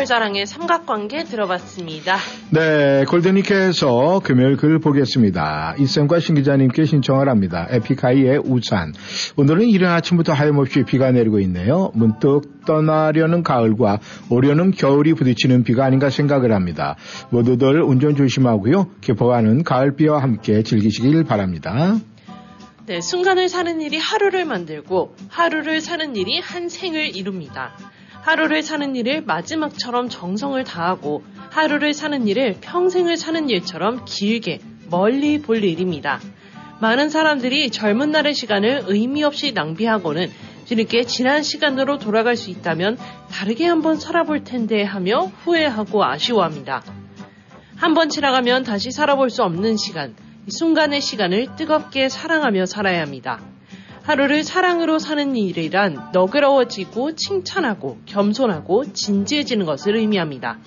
혈자랑의 삼각관계 들어봤습니다. 네, 골드니케에서 금요일 글 보겠습니다. 이쌤과 신 기자님께 신청을 합니다. 에픽하이의 우산. 오늘은 이른 아침부터 하염없이 비가 내리고 있네요. 문득 떠나려는 가을과 오려는 겨울이 부딪히는 비가 아닌가 생각을 합니다. 모두들 운전 조심하고요. 깊어가는 가을비와 함께 즐기시길 바랍니다. 네, 순간을 사는 일이 하루를 만들고 하루를 사는 일이 한 생을 이룹니다. 하루를 사는 일을 마지막처럼 정성을 다하고 하루를 사는 일을 평생을 사는 일처럼 길게 멀리 볼 일입니다. 많은 사람들이 젊은 날의 시간을 의미 없이 낭비하고는 뒤늦게 지난 시간으로 돌아갈 수 있다면 다르게 한번 살아볼 텐데 하며 후회하고 아쉬워합니다. 한번 지나가면 다시 살아볼 수 없는 시간, 이 순간의 시간을 뜨겁게 사랑하며 살아야 합니다. 하루를 사랑으로 사는 일이란 너그러워지고 칭찬하고 겸손하고 진지해지는 것을 의미합니다.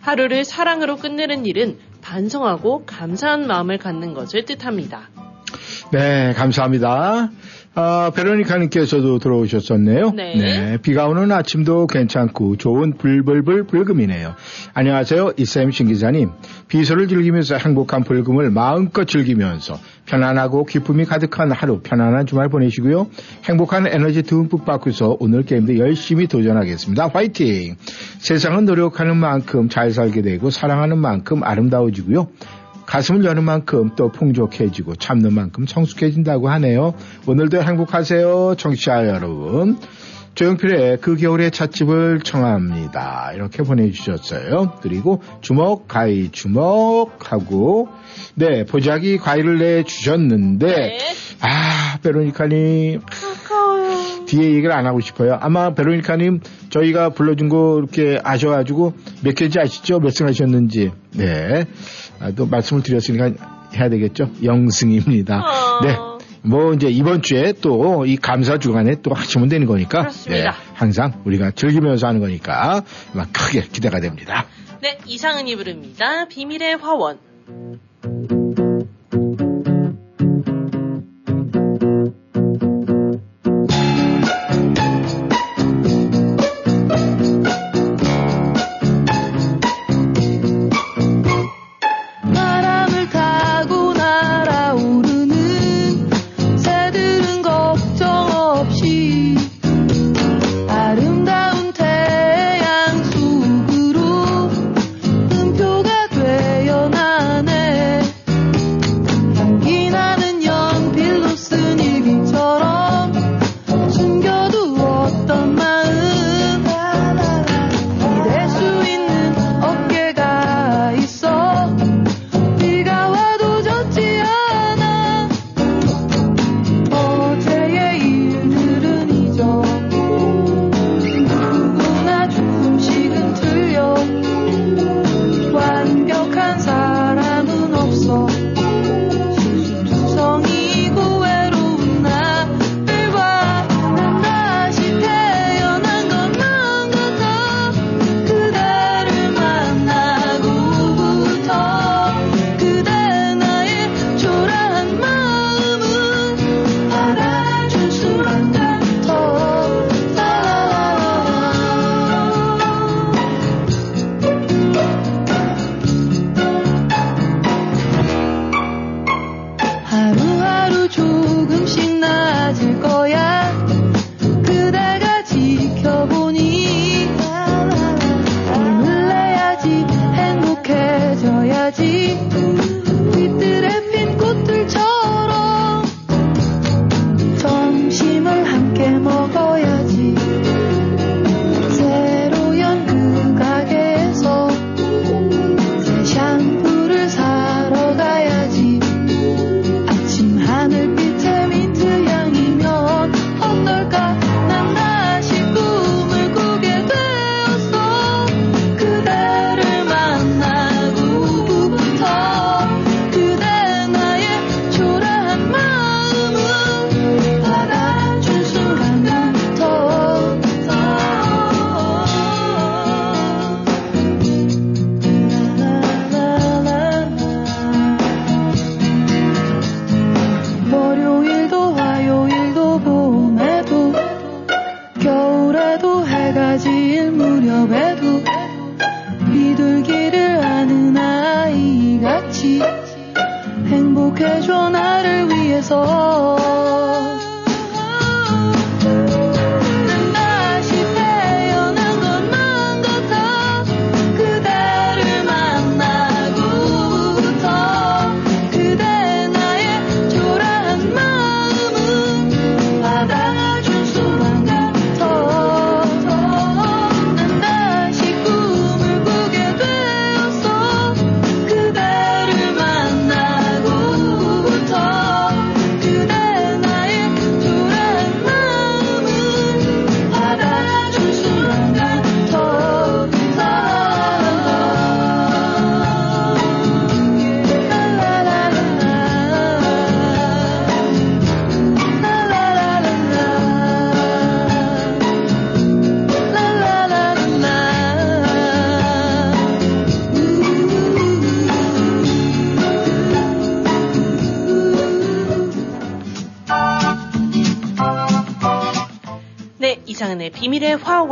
하루를 사랑으로 끝내는 일은 반성하고 감사한 마음을 갖는 것을 뜻합니다. 네, 감사합니다. 아, 베로니카님께서도 들어오셨었네요. 네. 비가 오는 아침도 괜찮고 좋은 불불불 불금이네요. 안녕하세요. 이쌤 신기자님. 비서를 즐기면서 행복한 불금을 마음껏 즐기면서 편안하고 기쁨이 가득한 하루 편안한 주말 보내시고요. 행복한 에너지 듬뿍 받고서 오늘 게임도 열심히 도전하겠습니다. 화이팅! 세상은 노력하는 만큼 잘 살게 되고 사랑하는 만큼 아름다워지고요. 가슴을 여는 만큼 또 풍족해지고 참는 만큼 성숙해진다고 하네요. 오늘도 행복하세요, 청취자 여러분. 조영필의 그 겨울의 찻집을 청합니다. 이렇게 보내주셨어요. 그리고 주먹, 가위, 주먹하고, 네, 보자기 과일을 내주셨는데, 아, 베로니카님. 뒤에 얘기를 안 하고 싶어요. 아마 베로니카님 저희가 불러준 거 이렇게 아셔가지고 몇 개인지 아시죠? 몇 승 하셨는지. 네. 아, 또 말씀을 드렸으니까 해야 되겠죠? 영승입니다. 네. 뭐 이제 이번 주에 또 이 감사 주간에 또 하시면 되는 거니까. 그렇습니다. 네. 항상 우리가 즐기면서 하는 거니까 막 크게 기대가 됩니다. 네, 이상은이 부릅니다. 비밀의 화원.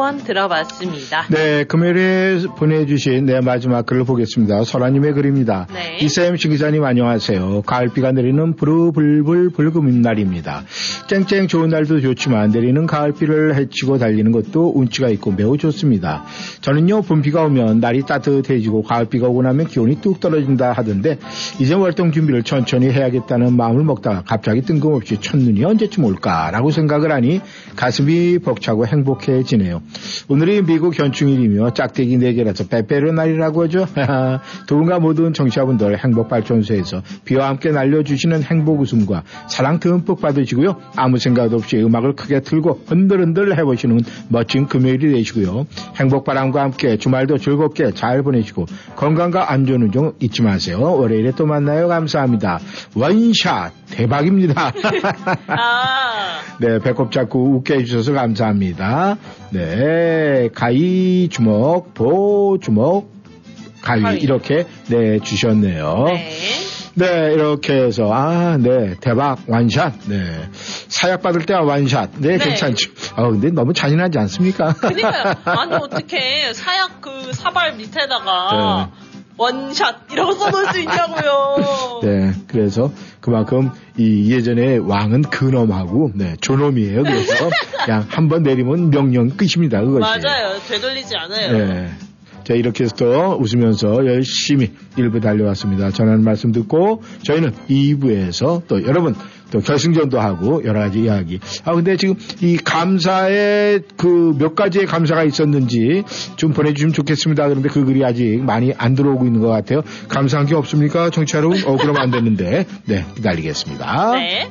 화원 들어봤습니다. 네, 금요일에 보내주신 네, 마지막 글을 보겠습니다. 설아님의 글입니다. 네. 이쌤 신 기자님 안녕하세요. 가을비가 내리는 부르불불 불금인 날입니다. 쨍쨍 좋은 날도 좋지만 내리는 가을비를 헤치고 달리는 것도 운치가 있고 매우 좋습니다. 저는요 봄비가 오면 날이 따뜻해지고 가을비가 오고 나면 기온이 뚝 떨어진다 하던데 이제 월동 준비를 천천히 해야겠다는 마음을 먹다가 갑자기 뜬금없이 첫눈이 언제쯤 올까라고 생각을 하니 가슴이 벅차고 행복해지네요. 오늘이 미국 현충일이며 짝대기 4개라서 빼빼로 날이라고 하죠. 누군가 모든 정치자분들 행복발전소에서 비와 함께 날려주시는 행복 웃음과 사랑 듬뿍 받으시고요. 아무 생각 없이 음악을 크게 틀고 흔들흔들 해보시는 멋진 금요일이 되시고요. 행복바람과 함께 주말도 즐겁게 잘 보내시고 건강과 안전운전 잊지 마세요. 월요일에 또 만나요. 감사합니다. 원샷 대박입니다. 네, 배꼽 잡고 웃게 해주셔서 감사합니다. 네, 가위 주먹, 보 주먹, 가위, 가위. 이렇게 네 주셨네요. 네. 이렇게 해서 아, 네, 대박 완샷. 네, 사약 받을 때와 완샷. 네, 네. 괜찮죠. 아, 근데 너무 잔인하지 않습니까? 그니까요. 아니, 어떻게 사약 그 사발 밑에다가 원샷 이라고 써놓을 수 있냐고요. 네, 그래서 그만큼 이 예전에 왕은 근엄하고 네, 존엄이에요. 그래서 그냥 한 번 내리면 명령 끝입니다. 그것이. 맞아요. 되돌리지 않아요. 네. 자, 이렇게 해서 또 웃으면서 열심히 일부 달려왔습니다. 전하는 말씀 듣고 저희는 2부에서 또 여러분 또 결승전도 하고 여러 가지 이야기. 아, 근데 지금 이 감사에 그 몇 가지의 감사가 있었는지 좀 보내주시면 좋겠습니다. 그런데 그 글이 아직 많이 안 들어오고 있는 것 같아요. 감사한 게 없습니까? 청취자 여러분? 어, 그러면 안 되는데. 네, 기다리겠습니다. 네.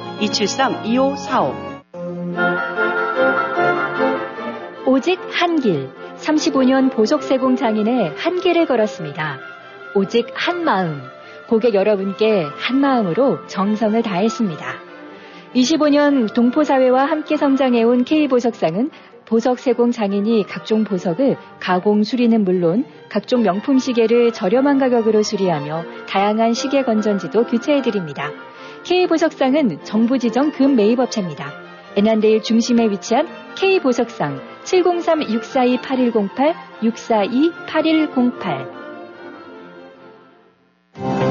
273-2545. 오직 한 길, 35년 보석세공 장인의 한 길을 걸었습니다. 오직 한 마음, 고객 여러분께 한 마음으로 정성을 다했습니다. 25년 동포사회와 함께 성장해온 K보석상은 보석 세공 장인이 각종 보석을 가공 수리는 물론 각종 명품 시계를 저렴한 가격으로 수리하며 다양한 시계 건전지도 교체해드립니다. K보석상은 정부 지정 금 매입업체입니다. 애난데일 중심에 위치한 K보석상 703-642-8108, 642-8108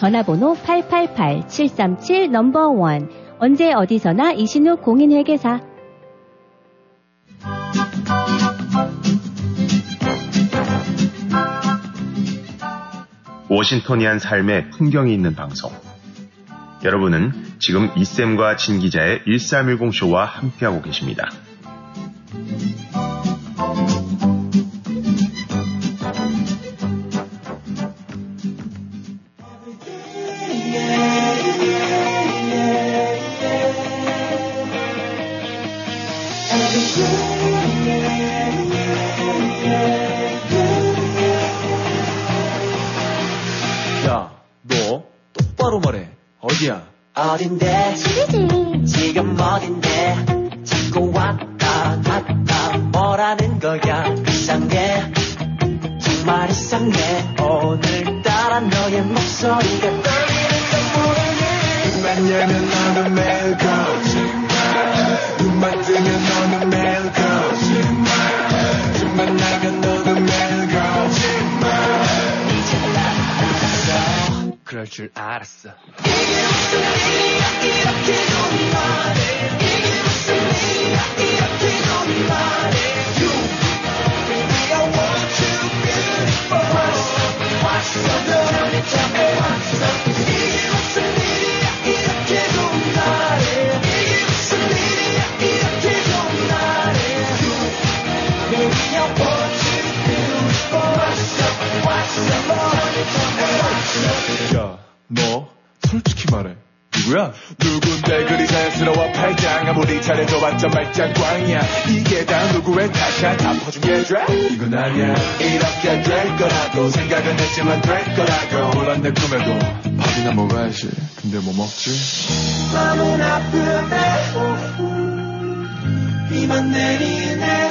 전화번호 888-737 number one 언제 어디서나 이신욱 공인회계사 워싱턴이한 삶의 풍경이 있는 방송. 여러분은 지금 이쌤과 진 기자의 1310쇼와 함께하고 계십니다. 어딘데? 지금 어딘데 근데 뭐 먹지? 마음은 아픈데 비만 내리네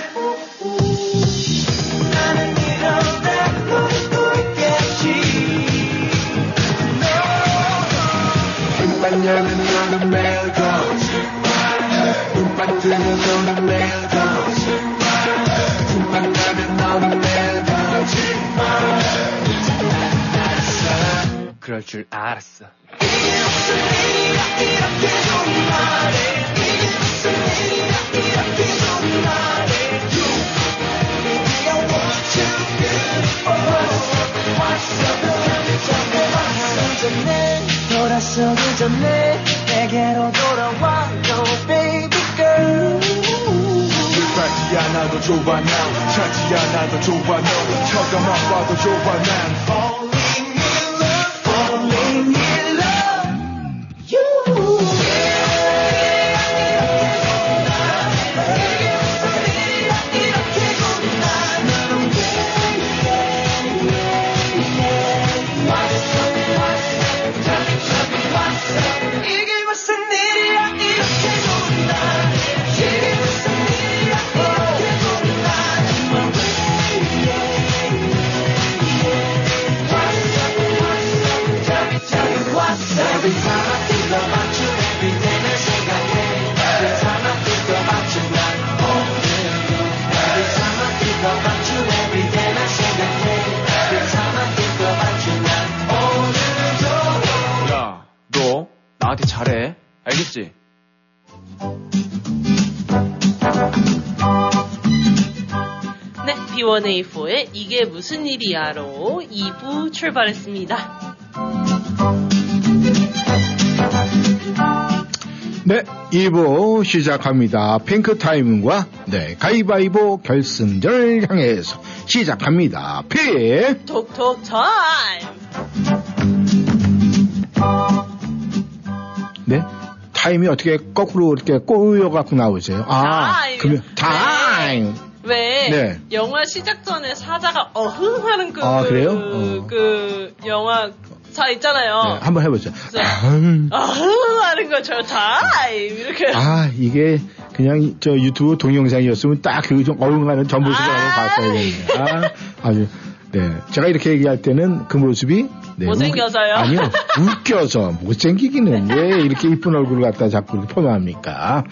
쳐 B1A4의 이게 무슨 일이야로 2부 출발했습니다. 네, 2부 시작합니다. 핑크타임과 네, 가위바위보 결승전을 향해서 시작합니다. 픽! 톡톡 타임! 네? 타임이 어떻게 거꾸로 이렇게 꼬여갖고 나오세요? 아, 타임. 그러면 타임! 왜 네. 영화 시작 전에 사자가 어흥 하는 그, 아, 그래요? 어. 그 영화 사 있잖아요. 네, 한번 해보죠. 어흥 하는 거죠. 타임! 이렇게. 아, 이게 그냥 저 유튜브 동영상이었으면 딱 그 좀 어흥하는 전 모습을 한번 봤어야 되는데. 아, 아주. 네. 제가 이렇게 얘기할 때는 그 모습이 네, 못생겨서요? 우- 아니요. 웃겨서 못생기기는 왜 이렇게 이쁜 얼굴을 갖다 자꾸 이렇게 포함합니까?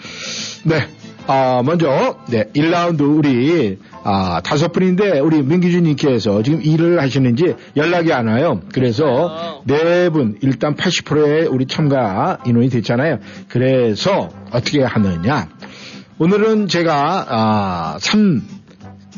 네. 아, 먼저, 네, 1라운드 우리, 아, 다섯 분인데, 우리 민기준님께서 지금 일을 하시는지 연락이 안 와요. 그래서 네 분, 일단 80%의 우리 참가 인원이 됐잖아요. 그래서 어떻게 하느냐. 오늘은 제가, 아, 3,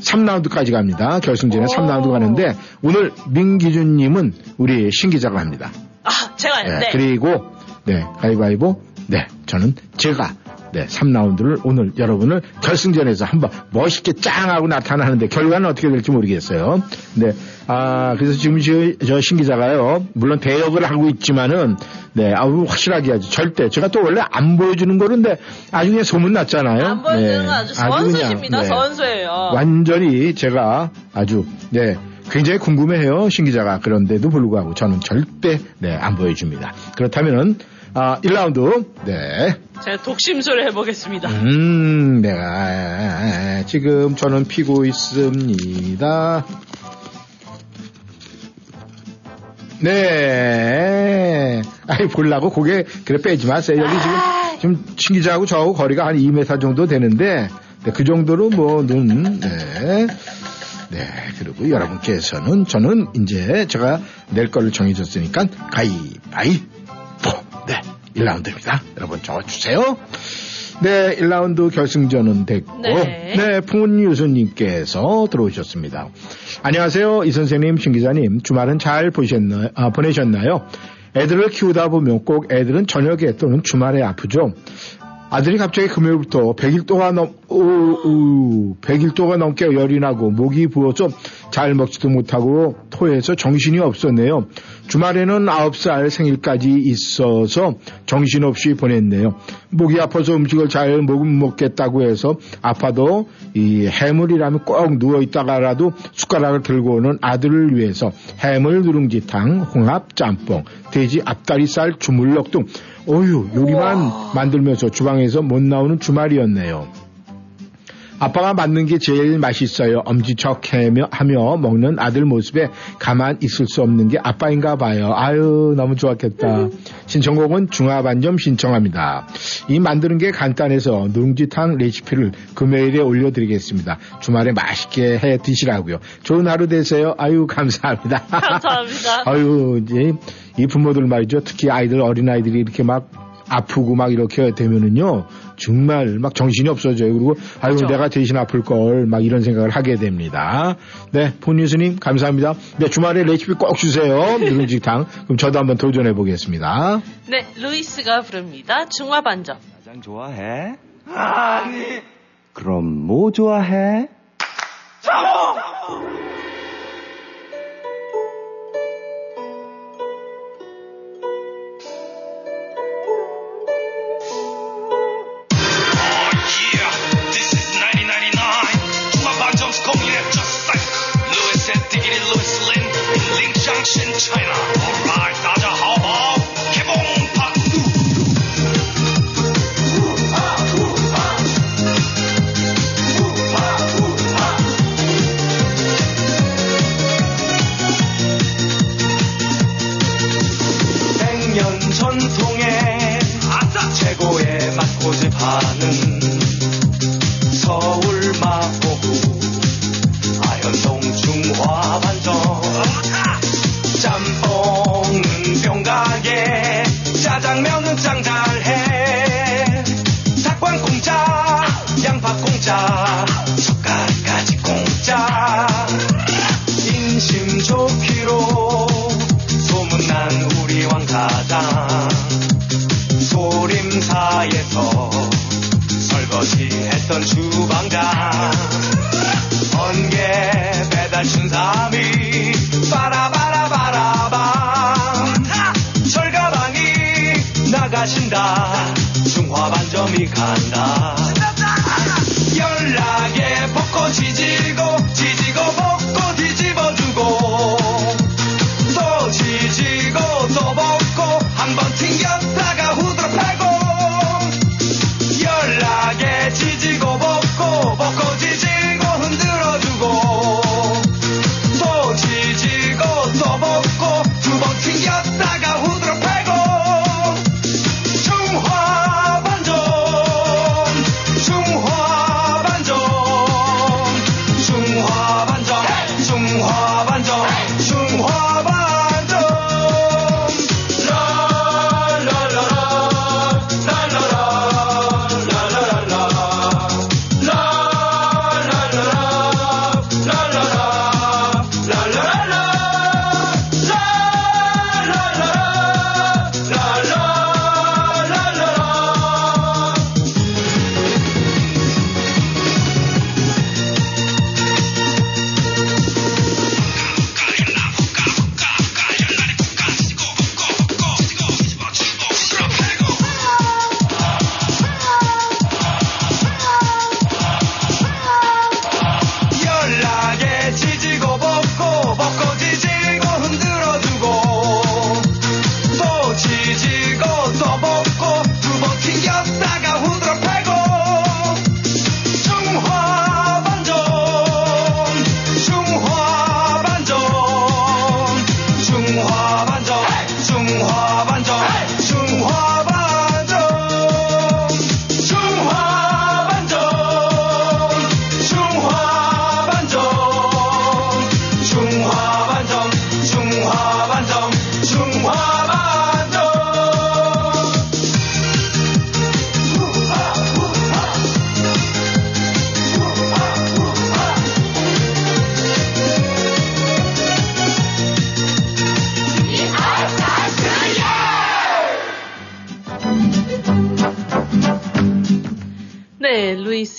3라운드까지 갑니다. 결승전에 3라운드 가는데 오늘 민기준님은 우리 신 기자가 합니다. 아, 제가 네, 네. 그리고 네 가위바위보 네 저는 제가 네 3라운드를 오늘 여러분을 결승전에서 한번 멋있게 짱 하고 나타나는데 결과는 어떻게 될지 모르겠어요. 네. 아 그래서 지금 저 신 기자가요 물론 대역을 하고 있지만은 네 아주 확실하게 하죠 절대 제가 또 원래 안 보여주는 거는데 아주 그냥 소문 났잖아요. 안 보여주는 네, 건 아주 아주 선수십니다. 네. 선수예요. 완전히 제가 아주 네 굉장히 궁금해해요 신 기자가 그런데도 불구하고 저는 절대 네 안 보여줍니다. 그렇다면은 아 1라운드 네 제가 독심술을 해보겠습니다. 음, 내가 지금 저는 피고 있습니다. 네. 아니, 보려고 고개, 그래, 빼지 마세요. 여기 지금, 지금, 신 기자하고 저하고 거리가 한 2m 정도 되는데, 네, 그 정도로 뭐, 눈, 네. 네, 그리고 여러분께서는, 저는 이제 제가 낼 거를 정해줬으니까, 가위바위보. 네, 1라운드입니다. 여러분 적어주세요. 네, 1라운드 결승전은 됐고, 네. 네, 풍은 유수님께서 들어오셨습니다. 안녕하세요, 이 선생님, 신 기자님. 주말은 잘 보셨나요? 아, 보내셨나요? 애들을 키우다 보면 꼭 애들은 저녁에 또는 주말에 아프죠. 아들이 갑자기 금요일부터 100일도가 넘, 오, 오, 100일도가 넘게 열이 나고 목이 부어서 잘 먹지도 못하고 토해서 정신이 없었네요. 주말에는 9살 생일까지 있어서 정신없이 보냈네요. 목이 아파서 음식을 잘 못 먹겠다고 해서 아파도 이 해물이라면 꼭 누워있다가라도 숟가락을 들고 오는 아들을 위해서 해물 누룽지탕, 홍합, 짬뽕, 돼지 앞다리살, 주물럭 등 어휴 요리만 만들면서 주방에서 못 나오는 주말이었네요. 아빠가 만든 게 제일 맛있어요. 엄지척 하며 하며 먹는 아들 모습에 가만 있을 수 없는 게 아빠인가 봐요. 아유 너무 좋았겠다. 신청곡은 중화반점 신청합니다. 이 만드는 게 간단해서 누룽지탕 레시피를 금요일에 올려드리겠습니다. 주말에 맛있게 해 드시라고요. 좋은 하루 되세요. 아유 감사합니다. 감사합니다. 아유 이제 이 부모들 말이죠. 특히 아이들 어린 아이들이 이렇게 막 아프고 막 이렇게 되면은요 정말 막 정신이 없어져요. 그리고 아유 그렇죠. 내가 대신 아플 걸 막 이런 생각을 하게 됩니다. 네, 폰뉴스님 감사합니다. 네 주말에 레시피 꼭 주세요. 누룽지탕. 그럼 저도 한번 도전해 보겠습니다. 네, 루이스가 부릅니다. 중화 반점. 가장 좋아해? 아니. 그럼 뭐 좋아해? This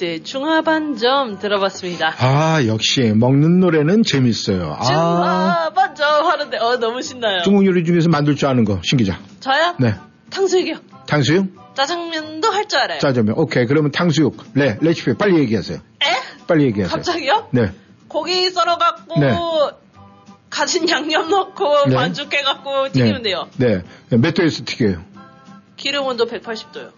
네, 루이스의 중화반점 들어봤습니다. 아, 역시 먹는 노래는 재밌어요. 아, 중화반점 하는데 어 너무 신나요. 중국 요리 중에서 만들 줄 아는 거, 신기자. 저요? 네. 탕수육이요. 탕수육? 짜장면도 할 줄 알아요. 짜장면. 오케이. 그러면 탕수육. 네, 레시피 빨리 얘기하세요. 빨리 얘기하세요. 갑자기요? 네. 고기 썰어 갖고 네. 가진 양념 넣고 네. 반죽해 갖고 튀기면 네. 돼요. 네. 몇 도에서 튀겨요? 기름 온도 180도요.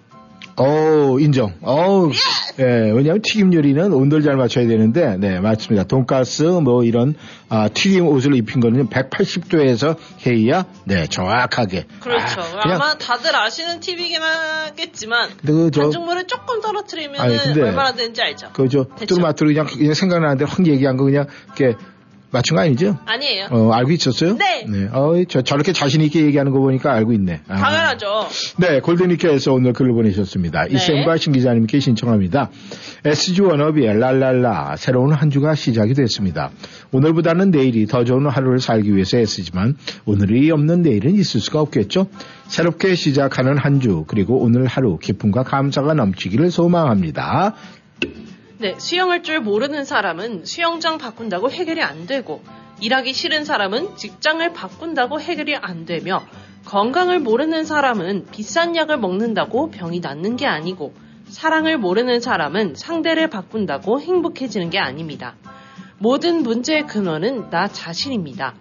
어 인정. 어우, 예, 왜냐하면 튀김 요리는 온도를 잘 맞춰야 되는데, 네, 맞습니다. 돈가스, 뭐 이런, 아, 튀김 옷을 입힌 거는 180도에서 해야, 네, 정확하게. 그렇죠. 아, 마 다들 아시는 팁이긴 하겠지만 그 저- 반죽물을 조금 떨어뜨리면 아니, 근데 얼마나 되는지 알죠? 그저 됐죠? 뚜루마뚜루 그냥, 그냥 생각나는데 확 얘기한 거 그냥, 이렇게, 맞춘 거 아니죠? 아니에요. 어, 알고 있었어요? 네. 어, 저, 저렇게 자신있게 얘기하는 거 보니까 알고 있네. 아. 당연하죠. 네, 골든니케에서 오늘 글을 보내셨습니다. 네. 이쌤과 신 기자님께 신청합니다. SG 워너비의 랄랄라 새로운 한 주가 시작이 됐습니다. 오늘보다는 내일이 더 좋은 하루를 살기 위해서 애쓰지만 오늘이 없는 내일은 있을 수가 없겠죠. 새롭게 시작하는 한 주 그리고 오늘 하루 기쁨과 감사가 넘치기를 소망합니다. 네, 수영할 줄 모르는 사람은 수영장 바꾼다고 해결이 안 되고, 일하기 싫은 사람은 직장을 바꾼다고 해결이 안 되며, 건강을 모르는 사람은 비싼 약을 먹는다고 병이 낫는 게 아니고, 사랑을 모르는 사람은 상대를 바꾼다고 행복해지는 게 아닙니다. 모든 문제의 근원은 나 자신입니다.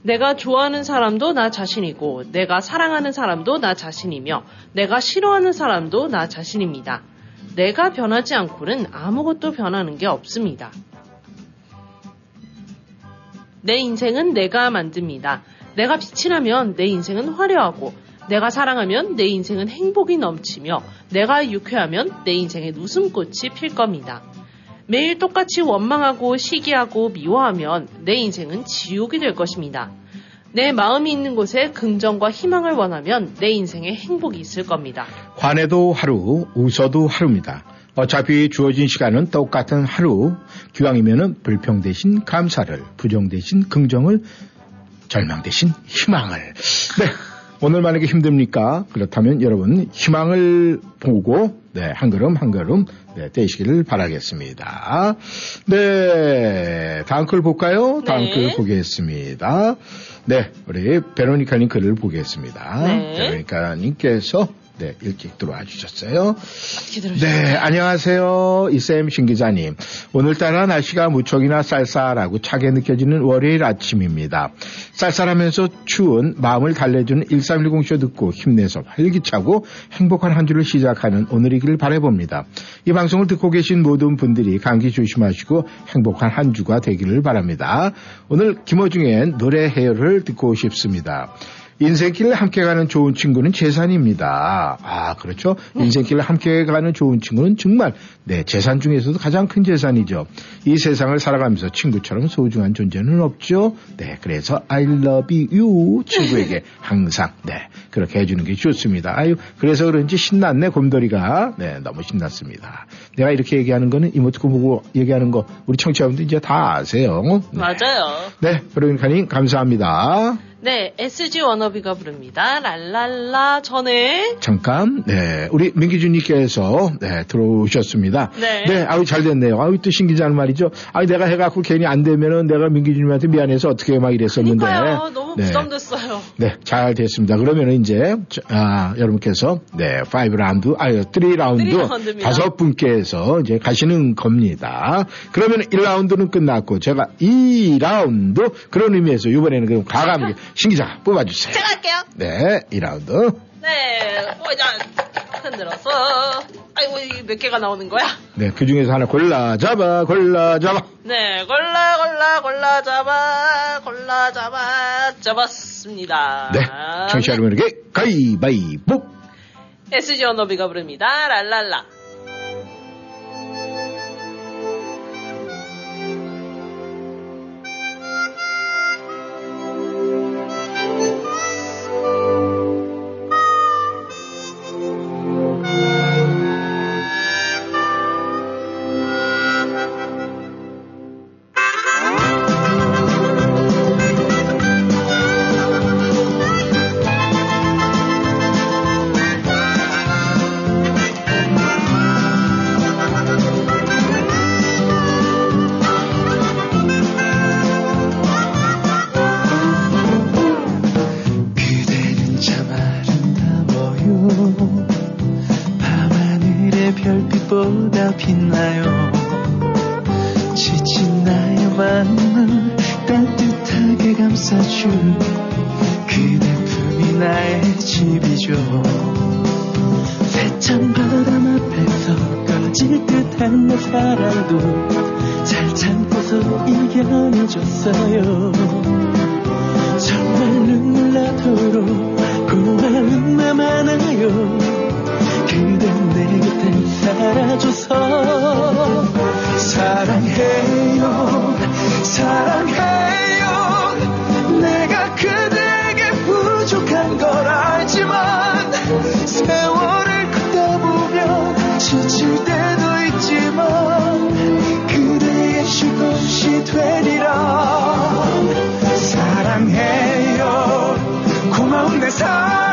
내가 좋아하는 사람도 나 자신이고, 내가 사랑하는 사람도 나 자신이며, 내가 싫어하는 사람도 나 자신입니다. 내가 변하지 않고는 아무것도 변하는 게 없습니다. 내 인생은 내가 만듭니다. 내가 빛이 나면 내 인생은 화려하고, 내가 사랑하면 내 인생은 행복이 넘치며, 내가 유쾌하면 내 인생에 웃음꽃이 필 겁니다. 매일 똑같이 원망하고 시기하고 미워하면 내 인생은 지옥이 될 것입니다. 내 마음이 있는 곳에 긍정과 희망을 원하면 내 인생에 행복이 있을 겁니다. 화내도 하루, 웃어도 하루입니다. 어차피 주어진 시간은 똑같은 하루. 기왕이면은 불평 대신 감사를, 부정 대신 긍정을, 절망 대신 희망을. 네. 오늘 만약에 힘듭니까? 그렇다면 여러분 희망을 보고 네, 한 걸음 한 걸음 네, 떼시기를 바라겠습니다. 네, 다음 글 볼까요? 다음 네. 글 보겠습니다. 네, 우리 베로니카님 글을 보겠습니다. 네. 베로니카님께서 네, 일찍 들어와 주셨어요. 네, 안녕하세요. 이쌤 신기자님. 오늘따라 날씨가 무척이나 쌀쌀하고 차게 느껴지는 월요일 아침입니다. 쌀쌀하면서 추운 마음을 달래주는 1310쇼 듣고 힘내서 활기차고 행복한 한 주를 시작하는 오늘이길 바라봅니다. 이 방송을 듣고 계신 모든 분들이 감기 조심하시고 행복한 한 주가 되기를 바랍니다. 오늘 김호중의 노래 해열을 듣고 싶습니다. 인생길을 함께 가는 좋은 친구는 재산입니다. 아, 그렇죠. 인생길을 함께 가는 좋은 친구는 정말 네, 재산 중에서도 가장 큰 재산이죠. 이 세상을 살아가면서 친구처럼 소중한 존재는 없죠. 네, 그래서 I love you 친구에게 항상 네, 그렇게 해주는 게 좋습니다. 아유, 그래서 그런지 신났네, 곰돌이가. 네, 너무 신났습니다. 내가 이렇게 얘기하는 거는 이모티콘 보고 얘기하는 거 우리 청취자분들 이제 다 아세요. 네, 맞아요. 네 브로니카님 감사합니다. 네, SG 워너비가 부릅니다. 랄랄라 전에 잠깐, 네, 우리 민기준님께서 네, 들어오셨습니다. 네. 아유 잘 됐네요. 아유 또 신기자는 말이죠. 아유 내가 해갖고 괜히 안 되면은 내가 민기준님한테 미안해서 어떻게 막 이랬었는데. 그러니까요. 너무 네. 부담됐어요. 네, 잘 됐습니다. 그러면은 이제 저- 아, 여러분께서 네, 5 라운드, 아유 3 라운드. 다섯 분께서 이제 가시는 겁니다. 그러면 1라운드는 끝났고 제가 2라운드 그런 의미에서 이번에는 그럼 과감하게 신기자 뽑아주세요. 제가 할게요. 네, 2라운드. 네, 보자. 흔들어서. 아이고, 몇 개가 나오는 거야? 네, 그 중에서 하나 골라 잡아, 골라 잡아. 네, 골라, 골라, 골라 잡아, 골라 잡아, 잡았습니다. 네, 청취자 여러분에게 가위바위보. SG 언어비가 부릅니다. 랄랄라. 감싸준 그대 품이 나의 집이죠. 세찬 바람 앞에서 꺼질 듯한 내 사랑도 잘 참고서 이겨내줬어요. 정말 눈물 나도록 고마움만 많아요. 그대 내 곁에 살아줘서 사랑해요. 사랑해요 지칠 때도 있지만 그대의 쉴 곳이 되리라. 사랑해요. 고마운 내 사랑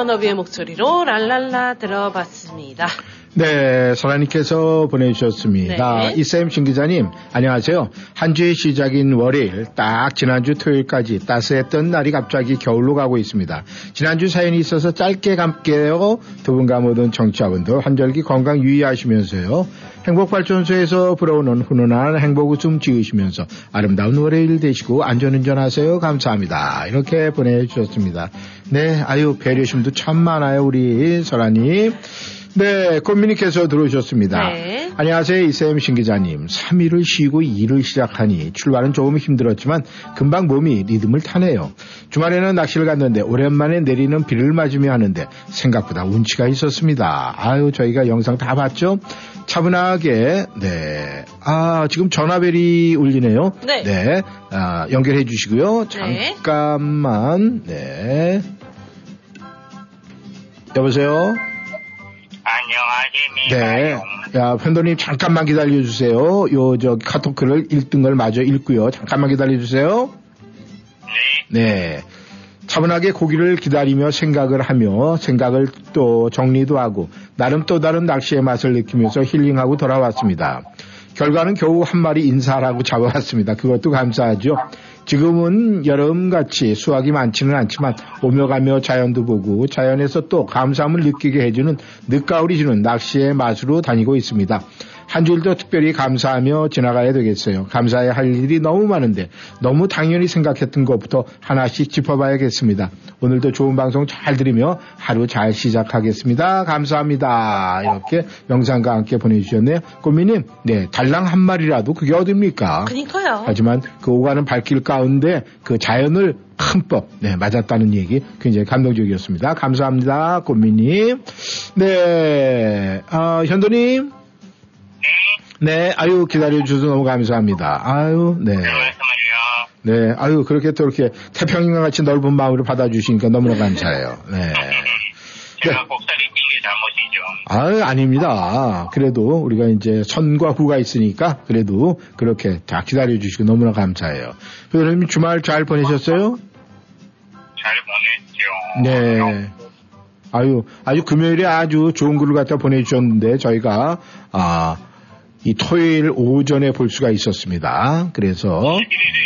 워너비의 목소리로 랄랄라 들어봤습니다. 네, 설아님께서 보내주셨습니다. 네. 이쌤 신 기자님, 안녕하세요. 한 주의 시작인 월요일, 딱 지난주 토요일까지 따스했던 날이 갑자기 겨울로 가고 있습니다. 지난주 사연이 있어서 짧게 감게요. 두 분과 모든 청취자분들 한절기 건강 유의하시면서요. 행복발전소에서 불어오는 훈훈한 행복 웃음 지으시면서 아름다운 월요일 되시고 안전운전하세요. 감사합니다. 이렇게 보내주셨습니다. 네, 아유, 배려심도 참 많아요, 우리 설아님. 네, 꽃미니께서 들어오셨습니다. 네. 안녕하세요, 이쌤 신 기자님. 3일을 쉬고 일을 시작하니 출발은 조금 힘들었지만 금방 몸이 리듬을 타네요. 주말에는 낚시를 갔는데 오랜만에 내리는 비를 맞으며 하는데 생각보다 운치가 있었습니다. 아유, 저희가 영상 다 봤죠? 차분하게, 네. 아, 지금 전화벨이 울리네요. 네. 아, 연결해 주시고요. 네. 잠깐만, 네. 여보세요? 네. 야, 팬더님 잠깐만 기다려 주세요. 요, 저, 카톡 글을 읽던 걸 마저 읽고요. 잠깐만 기다려 주세요. 네. 차분하게 고기를 기다리며 생각을 하며 생각을 또 정리도 하고 나름 또 다른 낚시의 맛을 느끼면서 힐링하고 돌아왔습니다. 결과는 겨우 한 마리 인사라고 잡아왔습니다. 그것도 감사하죠. 지금은 여름같이 수확이 많지는 않지만 오며 가며 자연도 보고 자연에서 또 감사함을 느끼게 해주는 늦가을이 주는 낚시의 맛으로 다니고 있습니다. 한 주일도 특별히 감사하며 지나가야 되겠어요. 감사해야 할 일이 너무 많은데 너무 당연히 생각했던 것부터 하나씩 짚어봐야겠습니다. 오늘도 좋은 방송 잘 들으며 하루 잘 시작하겠습니다. 감사합니다. 이렇게 영상과 함께 보내주셨네요. 꼬미님, 네, 달랑 한 마리라도 그게 어딥니까? 그니까요. 하지만 그 오가는 발길 가운데 그 자연을 흠뻑 네, 맞았다는 얘기 굉장히 감동적이었습니다. 감사합니다. 꽃미님. 네, 아, 현도님. 네, 아유, 기다려주셔서 너무 감사합니다. 아유, 네. 네, 아유, 그렇게 또 이렇게 태평양 같이 넓은 마음으로 받아주시니까 너무나 감사해요. 네. 제가 곡살이 낀게 잘못이죠. 아유, 아닙니다. 그래도 우리가 이제 선과 후가 있으니까 그래도 그렇게 다 기다려주시고 너무나 감사해요. 그러면 주말 잘 보내셨어요? 잘 보냈죠. 네. 아유, 아주 금요일에 아주 좋은 글을 갖다 보내주셨는데 저희가, 아, 이 토요일 오전에 볼 수가 있었습니다. 그래서,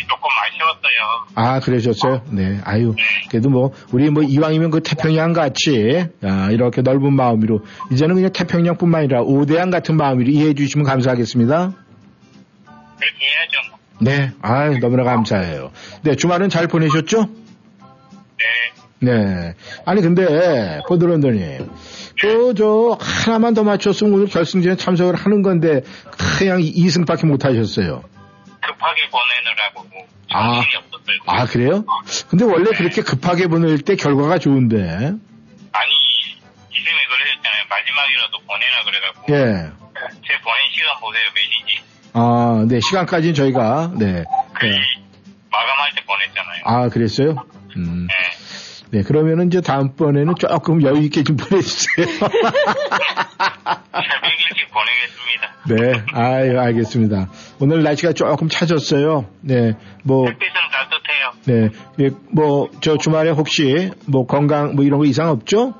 조금 아쉬웠어요. 아, 그러셨어요? 네. 아유, 그래도 뭐, 우리 뭐, 이왕이면 그 태평양 같이, 아, 이렇게 넓은 마음으로, 이제는 그냥 태평양 뿐만 아니라 오대양 같은 마음으로 이해해 주시면 감사하겠습니다. 그렇게 해야죠. 뭐. 네. 아유, 너무나 감사해요. 네, 주말은 잘 보내셨죠? 네. 아니, 근데, 포드런더님. 그, 저, 하나만 더 맞췄으면 오늘 결승전에 참석을 하는 건데, 그냥 2승밖에 못 하셨어요. 급하게 보내느라고 뭐 아, 아, 그래요? 근데 원래 그렇게 급하게 보낼 때 결과가 좋은데. 아니 이름이 그러셨잖아요. 마지막이라도 보내라 그래갖고 예. 제 보낸 시간 보세요 몇 시인지 아, 네, 시간까지는 저희가, 네. 네. 마감할 때 보냈잖아요. 아, 그랬어요? 음. 네, 그러면은 이제 다음번에는 조금 여유있게 좀 보내주세요. 새벽 일찍 보내겠습니다. 네, 아유, 알겠습니다. 오늘 날씨가 조금 차졌어요. 네, 뭐, 햇빛은 따뜻해요. 네, 예, 뭐, 저 주말에 혹시 뭐 건강 뭐 이런 거 이상 없죠?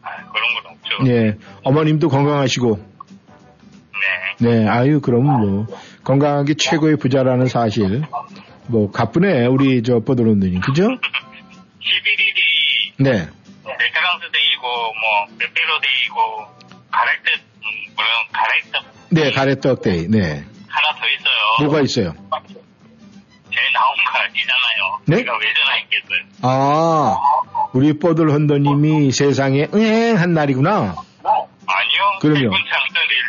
그런 건 없죠. 네, 어머님도 건강하시고. 네. 아유, 그럼 뭐, 건강한 게 최고의 부자라는 사실. 뭐, 가쁘네, 우리 저 뽀드론드님, 그죠? 11일이 네. 델타강스 데이고 뭐 빼빼로 데이고 가래떡 음, 뭐라 가래떡 네, 가래떡 데이, 네. 하나 더 있어요. 뭐가 있어요? 제 나온 거 아시잖아요. 네? 제가 왜 전화했겠어요? 아, 우리 뽀들 헌더님이 세상에 응한 날이구나. 아니요. 그럼요. 장전일.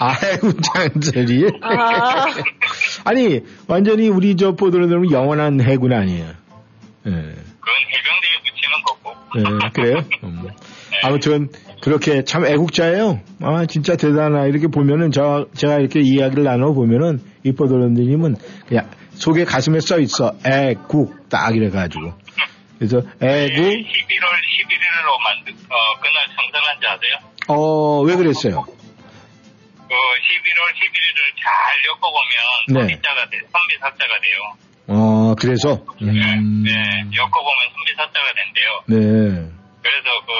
아, 해군장들이. 아. 아니, 완전히 우리 저 뽀들 헌더님은 영원한 해군 아니에요. 예. 그건 해병대에 붙이는 거고. 네, 그래요? 음. 아무튼 그렇게 참 애국자예요. 아 진짜 대단하. 이렇게 보면은 저 제가 이렇게 이야기를 나눠 보면은 이뻐도런드님은 그냥 속에 가슴에 써 있어 애국 딱 이래가지고 그래서 애국 11월 11일로 만든 어 그날 성선한지 아세요? 어 왜 그랬어요? 그 11월 11일을 잘 엮어보면 네. 선비자가 돼, 선비사자가 돼요. 어 그래서 음, 네, 엮어보면 선비사자가 된대요. 네. 그래서 그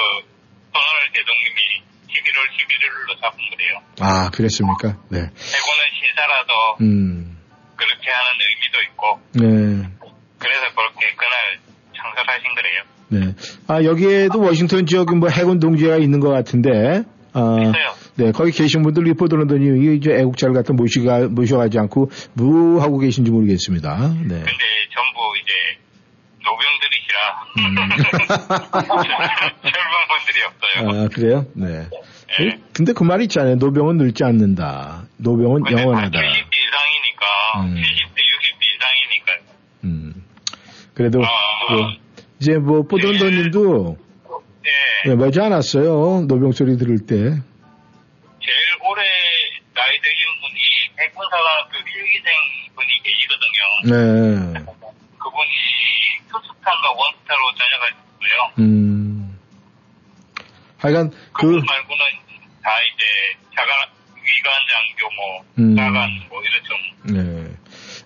손원월 대통령이 11월 11월 11일로 잡은 거래요. 아, 그랬습니까? 네. 해고는 신사라서 음, 그렇게 하는 의미도 있고 네. 그래서 그렇게 그날 창설하신 거래요. 네. 아, 여기에도 워싱턴 지역에 뭐 해군 동지가 있는 것 같은데, 아, 네, 거기 계신 분들 리포트런더니 이게 이제 애국자를 갖다 모시가, 모셔가지 않고 뭐 하고 계신지 모르겠습니다. 네. 근데 전부 이제 노병들이시라 젊은 분들이 없어요. 아, 그래요? 네. 근데 그 말이 있잖아요. 노병은 늙지 않는다. 노병은 영원하다. 60대 이상이니까 음. 70대 60대 이상이니까 그래도, 그, 이제 뭐, 포던더님도, 네, 머지 않았어요. 노병 소리 들을 때. 해군사가 그 일기생 분이 계시거든요. 네. 그분이 투스탄과 원스타로 전역하셨고요. 음. 하여간, 그, 그분 말고는 다 이제 자가 위관 장교 뭐 음. 나간 뭐 이렇죠. 네.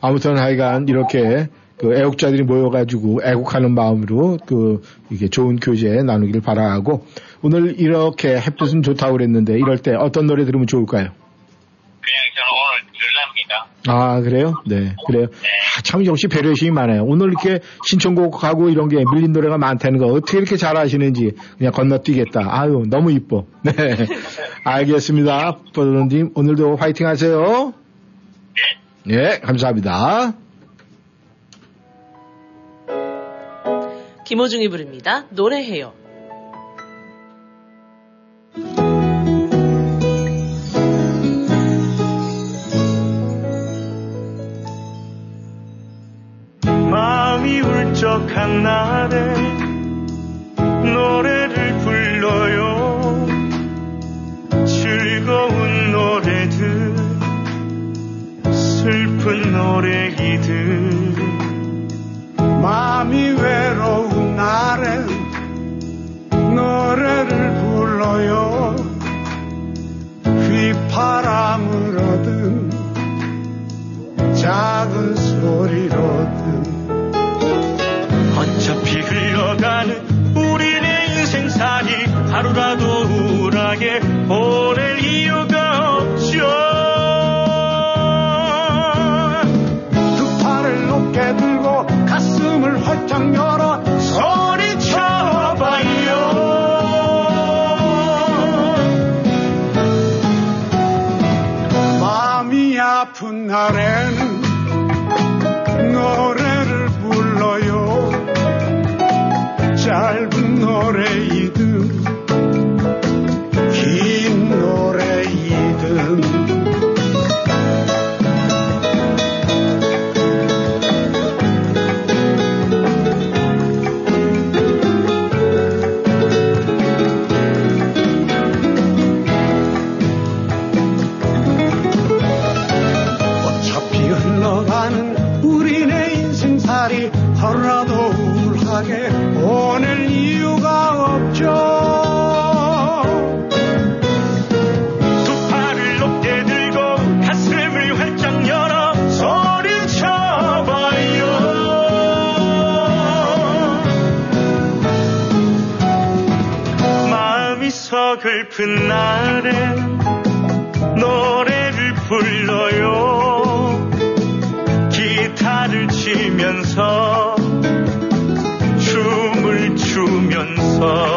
아무튼 하여간 이렇게 그 애국자들이 모여가지고 애국하는 마음으로 그 이게 좋은 교제 나누기를 바라고 오늘 이렇게 햇빛은 좋다고 그랬는데 이럴 때 어떤 노래 들으면 좋을까요? 그냥 저는 오늘. 아 그래요? 네 그래요. 아, 참 역시 배려심이 많아요. 오늘 이렇게 신청곡하고 이런 게 밀린 노래가 많다는 거 어떻게 이렇게 잘하시는지 그냥 건너뛰겠다. 아유 너무 이뻐. 네 알겠습니다. 버드님 오늘도 화이팅 하세요. 네 감사합니다. 김호중이 부릅니다. 노래해요. 울적한 날에 노래를 불러요. 즐거운 노래들 슬픈 노래이들. 마음이 외로운 날엔 노래를 불러요. 휘파람을 얻은 작은 소리로든 흘러가는 우리네 인생살이 하루라도 우울하게 보낼 이유가 없죠. 두 팔을 높게 들고 가슴을 활짝 열어 소리쳐봐요. 마음이 아픈 날에 서글픈 날에 노래를 불러요. 기타를 치면서 춤을 추면서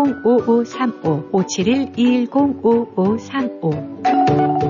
571-210-5535 571-210-5535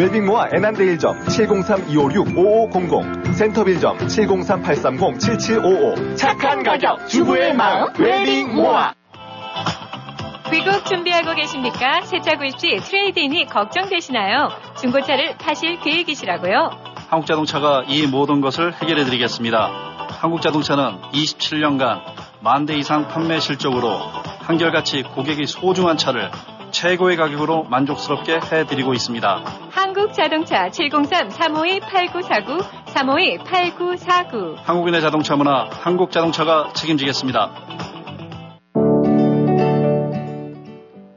웰빙모아 애난데일점 703-256-5500 센터빌점 703-830-7755 착한 가격 주부의 마음 웰빙모아 귀국 준비하고 계십니까? 새차 구입 시 트레이드인이 걱정되시나요? 중고차를 파실 계획이시라고요? 한국자동차가 이 모든 것을 해결해 드리겠습니다. 한국자동차는 27년간 만 대 이상 판매 실적으로 한결같이 고객이 소중한 차를 최고의 가격으로 만족스럽게 해드리고 있습니다. 한국자동차 703-352-8949, 352-8949. 한국인의 자동차 문화, 한국자동차가 책임지겠습니다.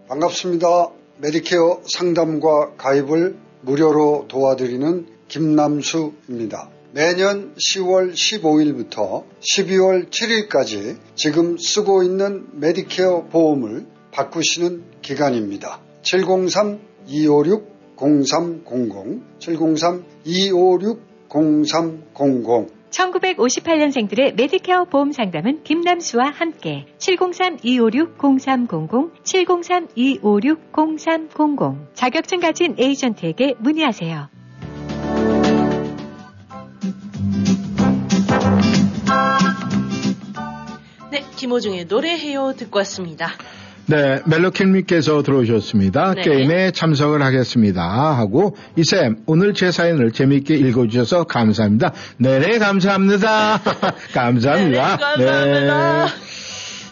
반갑습니다. 메디케어 상담과 가입을 무료로 도와드리는 김남수입니다. 매년 10월 15일부터 12월 7일까지 지금 쓰고 있는 메디케어 보험을 바꾸시는 기간입니다. 703-256-0300, 703-256-0300 1958년생들의 메디케어 보험 상담은 김남수와 함께 703-256-0300, 703-256-0300 자격증 가진 에이전트에게 문의하세요. 네, 김호중의 노래해요 듣고 왔습니다. 네, 멜로킬님께서 들어오셨습니다. 네. 게임에 참석을 하겠습니다. 하고, 이쌤, 오늘 제 사연을 재미있게 읽어주셔서 감사합니다. 네네, 감사합니다. 감사합니다. 네네, 감사합니다. 네.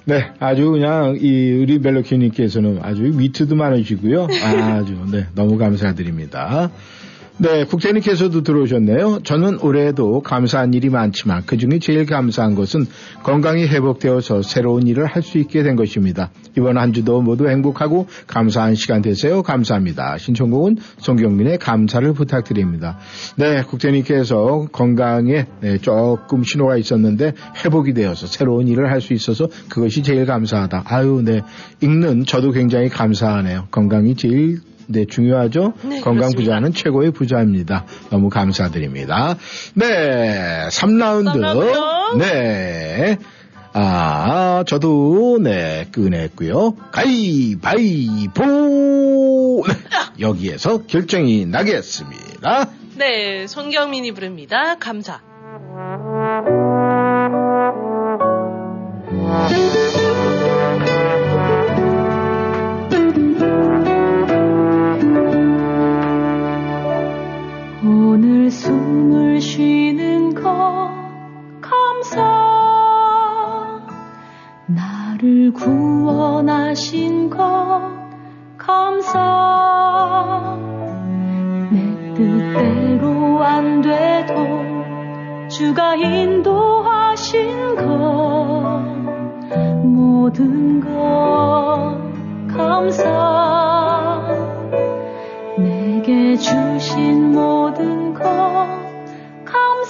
네, 아주 그냥, 이, 우리 멜로킬님께서는 아주 위트도 많으시고요. 아주, 네, 너무 감사드립니다. 네, 국장님께서도 들어오셨네요. 저는 올해에도 감사한 일이 많지만 그 중에 제일 감사한 것은 건강이 회복되어서 새로운 일을 할 수 있게 된 것입니다. 이번 한 주도 모두 행복하고 감사한 시간 되세요. 감사합니다. 신청곡은 송경민의 감사를 부탁드립니다. 네, 국장님께서 건강에 네, 조금 신호가 있었는데 회복이 되어서 새로운 일을 할 수 있어서 그것이 제일 감사하다. 아유, 네. 읽는 저도 굉장히 감사하네요. 건강이 제일 네, 중요하죠? 네, 건강 그렇습니다. 부자는 최고의 부자입니다. 너무 감사드립니다. 네, 3라운드. 삼라운드. 네. 아, 저도, 네, 끄냈고요. 가위바위보! 네, 여기에서 결정이 나겠습니다. 네, 손경민이 부릅니다. 감사. 쉬는 것 감사. 나를 구원하신 것 감사. 내 뜻대로 안 돼도 주가 인도하신 것 모든 것 감사. 내게 주신 모든 것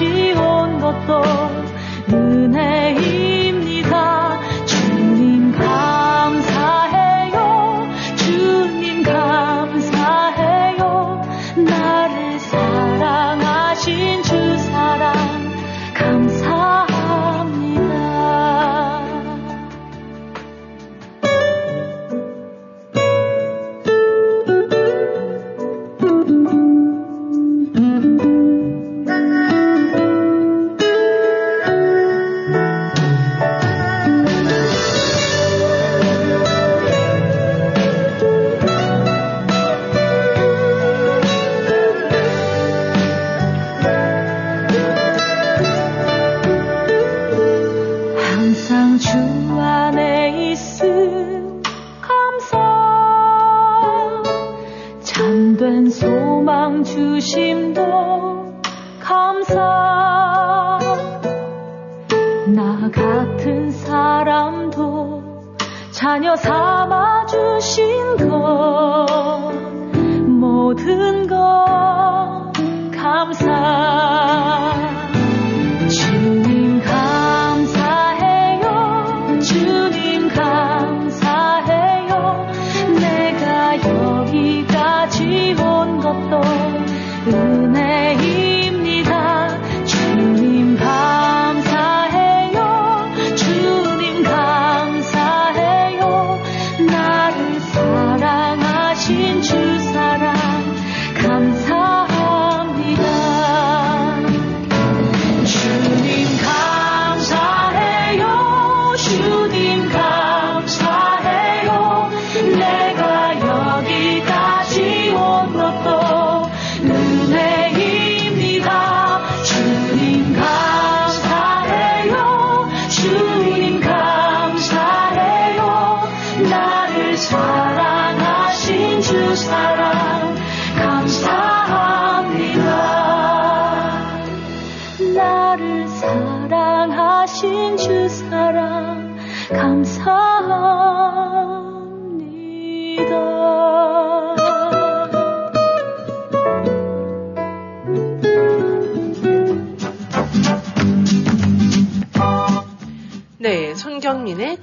여기까지 온 삼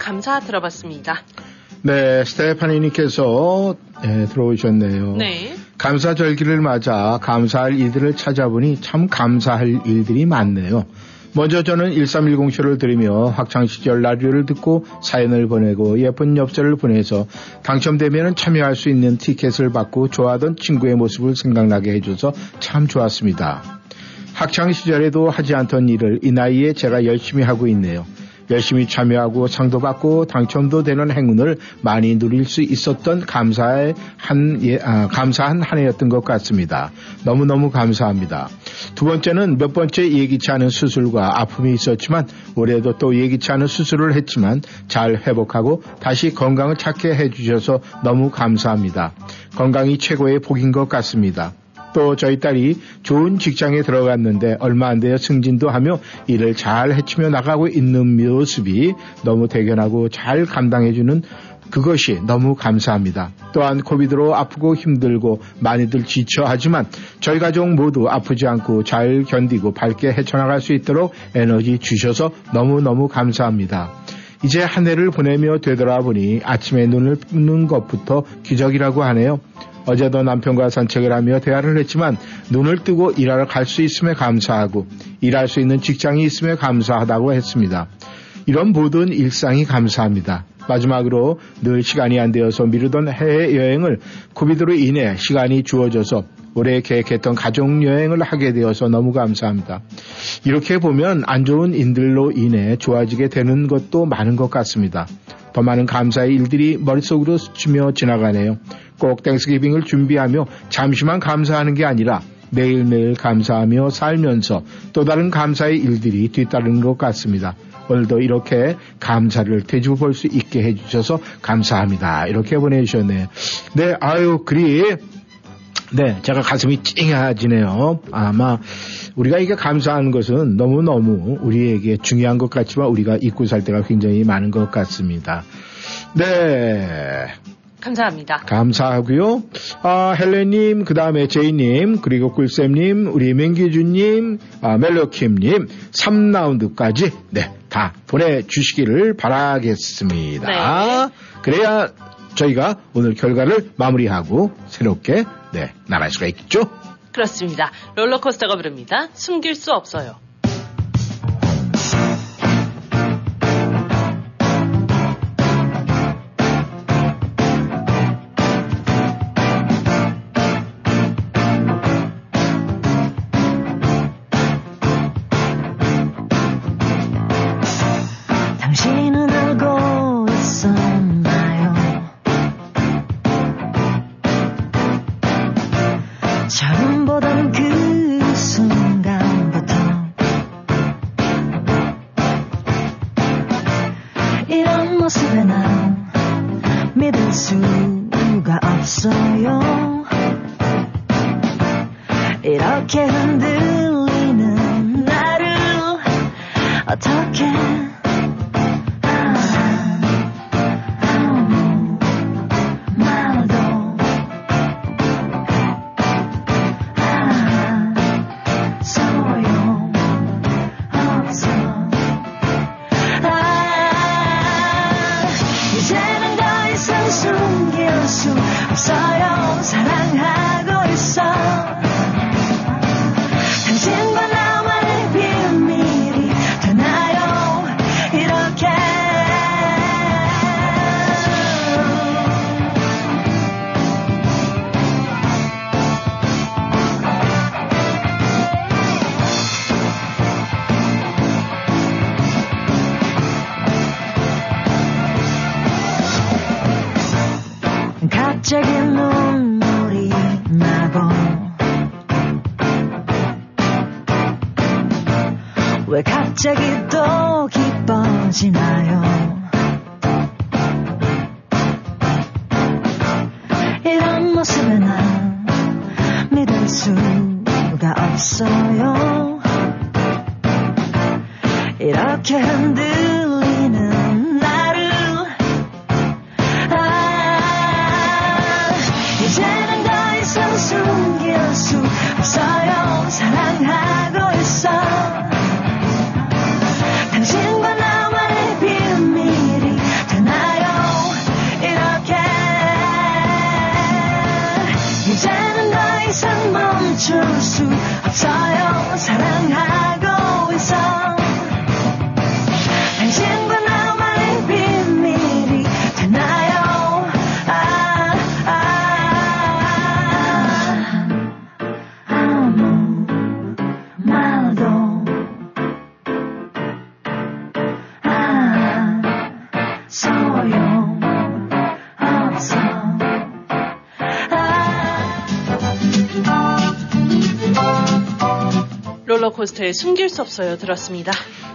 감사 들어봤습니다. 네, 스테파니님께서 네, 들어오셨네요. 네. 감사 절기를 맞아 감사할 일들을 찾아보니 참 감사할 일들이 많네요. 먼저 저는 1310쇼를 들으며 학창시절 라디오를 듣고 사연을 보내고 예쁜 엽서를 보내서 당첨되면 참여할 수 있는 티켓을 받고 좋아하던 친구의 모습을 생각나게 해줘서 참 좋았습니다. 학창시절에도 하지 않던 일을 이 나이에 제가 열심히 하고 있네요. 열심히 참여하고 상도 받고 당첨도 되는 행운을 많이 누릴 수 있었던 감사의 한, 예, 아, 감사한 한 해였던 것 같습니다. 너무너무 감사합니다. 두 번째는 몇 번째 예기치 않은 수술과 아픔이 있었지만 올해도 또 예기치 않은 수술을 했지만 잘 회복하고 다시 건강을 찾게 해주셔서 너무 감사합니다. 건강이 최고의 복인 것 같습니다. 또 저희 딸이 좋은 직장에 들어갔는데 얼마 안 되어 승진도 하며 일을 잘 해치며 나가고 있는 모습이 너무 대견하고 잘 감당해주는 그것이 너무 감사합니다. 또한 코비드로 아프고 힘들고 많이들 지쳐하지만 저희 가족 모두 아프지 않고 잘 견디고 밝게 헤쳐나갈 수 있도록 에너지 주셔서 너무너무 감사합니다. 이제 한 해를 보내며 되돌아보니 아침에 눈을 뜨는 것부터 기적이라고 하네요. 어제도 남편과 산책을 하며 대화를 했지만 눈을 뜨고 일하러 갈 수 있음에 감사하고 일할 수 있는 직장이 있음에 감사하다고 했습니다. 이런 모든 일상이 감사합니다. 마지막으로 늘 시간이 안 되어서 미루던 해외 여행을 코비드로 인해 시간이 주어져서 올해 계획했던 가족 여행을 하게 되어서 너무 감사합니다. 이렇게 보면 안 좋은 인들로 인해 좋아지게 되는 것도 많은 것 같습니다. 더 많은 감사의 일들이 머릿속으로 스치며 지나가네요. 꼭 땡스기빙을 준비하며 잠시만 감사하는 게 아니라 매일매일 감사하며 살면서 또 다른 감사의 일들이 뒤따르는 것 같습니다. 오늘도 이렇게 감사를 되짚어 볼 수 있게 해주셔서 감사합니다. 이렇게 보내주셨네요. 네, 아유, 그리, 네, 제가 가슴이 찡해지네요. 아마 우리가 이게 감사하는 것은 너무너무 우리에게 중요한 것 같지만 우리가 잊고 살 때가 굉장히 많은 것 같습니다. 네. 감사합니다. 감사하고요. 아, 헬레님, 그 다음에 제이님, 그리고 꿀쌤님, 우리 맹기준님, 아, 멜로킴님, 3라운드까지, 네, 다 보내주시기를 바라겠습니다. 네. 그래야 저희가 오늘 결과를 마무리하고 새롭게, 네, 나갈 수가 있겠죠? 그렇습니다. 롤러코스터가 부릅니다. 숨길 수 없어요. 수가 없어요. 이렇게 흔들 롤러코스터에 숨길 수 없어요. 들었습니다.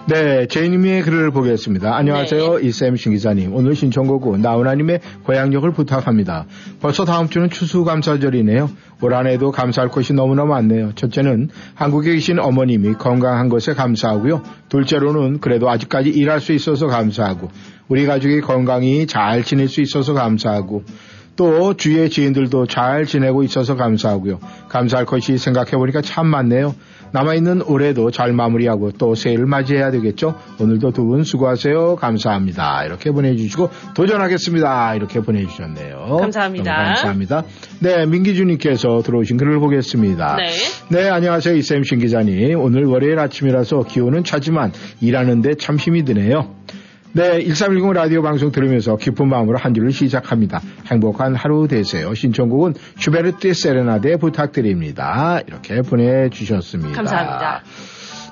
네, 제이님의 글을 보겠습니다. 안녕하세요. 이쌤 신기자님. 오늘 신청곡은 나훈아님의 고향역을 부탁합니다. 벌써 다음 주는 추수감사절이네요. 올 한 해도 감사할 것이 너무나 많네요. 첫째는 한국에 계신 어머님이 건강한 것에 감사하고요. 둘째로는 그래도 아직까지 일할 수 있어서 감사하고 우리 가족이 건강히 잘 지낼 수 있어서 감사하고 또 주위의 지인들도 잘 지내고 있어서 감사하고요. 감사할 것이 생각해보니까 참 많네요. 남아있는 올해도 잘 마무리하고 또 새해를 맞이해야 되겠죠. 오늘도 두 분 수고하세요. 감사합니다. 이렇게 보내주시고 도전하겠습니다. 이렇게 보내주셨네요. 감사합니다. 감사합니다. 네, 민기준님께서 들어오신 글을 보겠습니다. 네. 네, 안녕하세요. 이쌤 신 기자님. 오늘 월요일 아침이라서 기온은 차지만 일하는데 참 힘이 드네요. 네, 1310 라디오 방송 들으면서 기쁜 마음으로 한 주를 시작합니다. 행복한 하루 되세요. 신청곡은 슈베르트의 세레나데 부탁드립니다. 이렇게 보내주셨습니다. 감사합니다.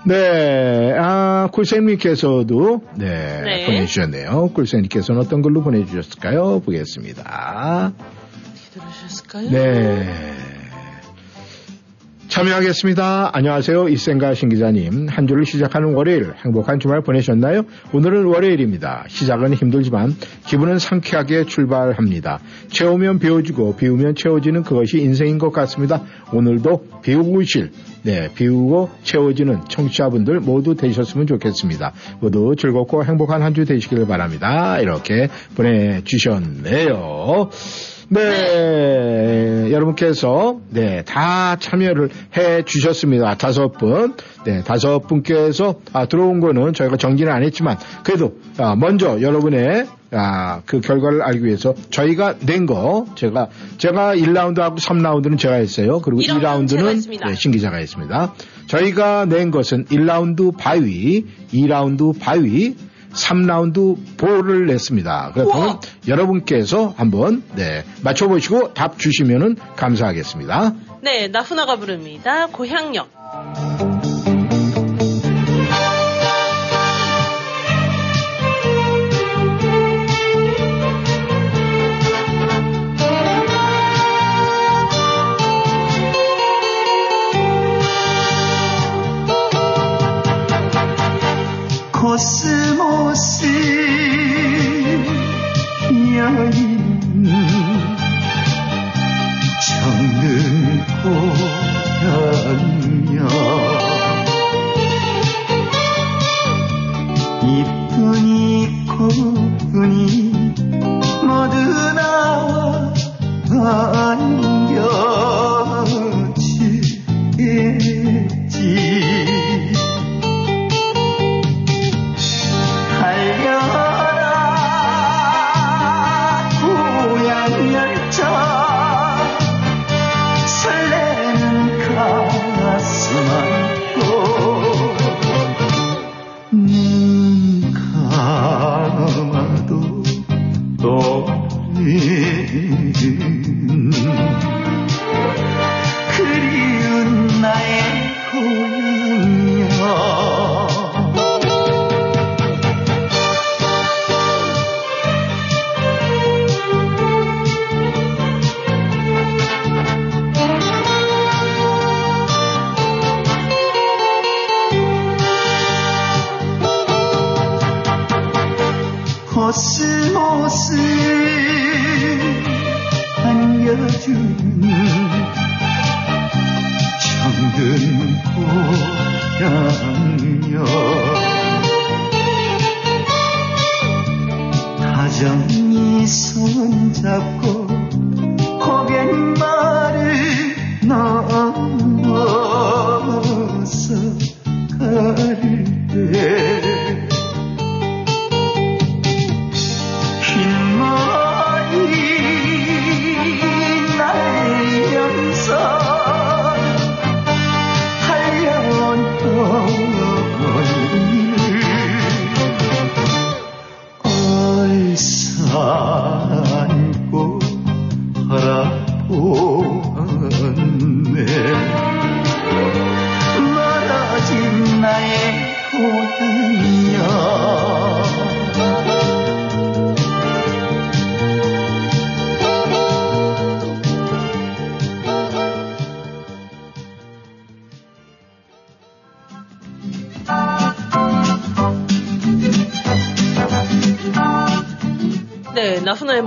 네, 아, 꿀쌤님께서도, 네, 네. 보내주셨네요. 꿀쌤님께서는 어떤 걸로 보내주셨을까요? 보겠습니다. 들으셨을까요? 네. 참여하겠습니다. 안녕하세요. 이센가 신 기자님. 한 주를 시작하는 월요일 행복한 주말 보내셨나요? 오늘은 월요일입니다. 시작은 힘들지만 기분은 상쾌하게 출발합니다. 채우면 비워지고 비우면 채워지는 그것이 인생인 것 같습니다. 오늘도 비우실 네, 비우고 채워지는 청취자분들 모두 되셨으면 좋겠습니다. 모두 즐겁고 행복한 한 주 되시길 바랍니다. 이렇게 보내주셨네요. 네, 여러분께서 네, 다 참여를 해 주셨습니다. 다섯 분. 네, 다섯 분께서 아, 들어온 거는 저희가 정리는 안 했지만 그래도 아, 먼저 여러분의 아, 그 결과를 알기 위해서 저희가 낸 거 제가 제가 1라운드하고 3라운드는 제가 했어요. 그리고 2라운드는 제가 2라운드는 했습니다. 네, 신기자가 했습니다. 저희가 낸 것은 1라운드 바위, 2라운드 바위, 3라운드 볼을 냈습니다. 그렇다면 여러분께서 한번 네, 맞춰보시고 답 주시면 감사하겠습니다. 네, 나훈아가 부릅니다. 고향역. 코스모스 여인 정든 고향여 이쁜이 고운이 모두 나와 안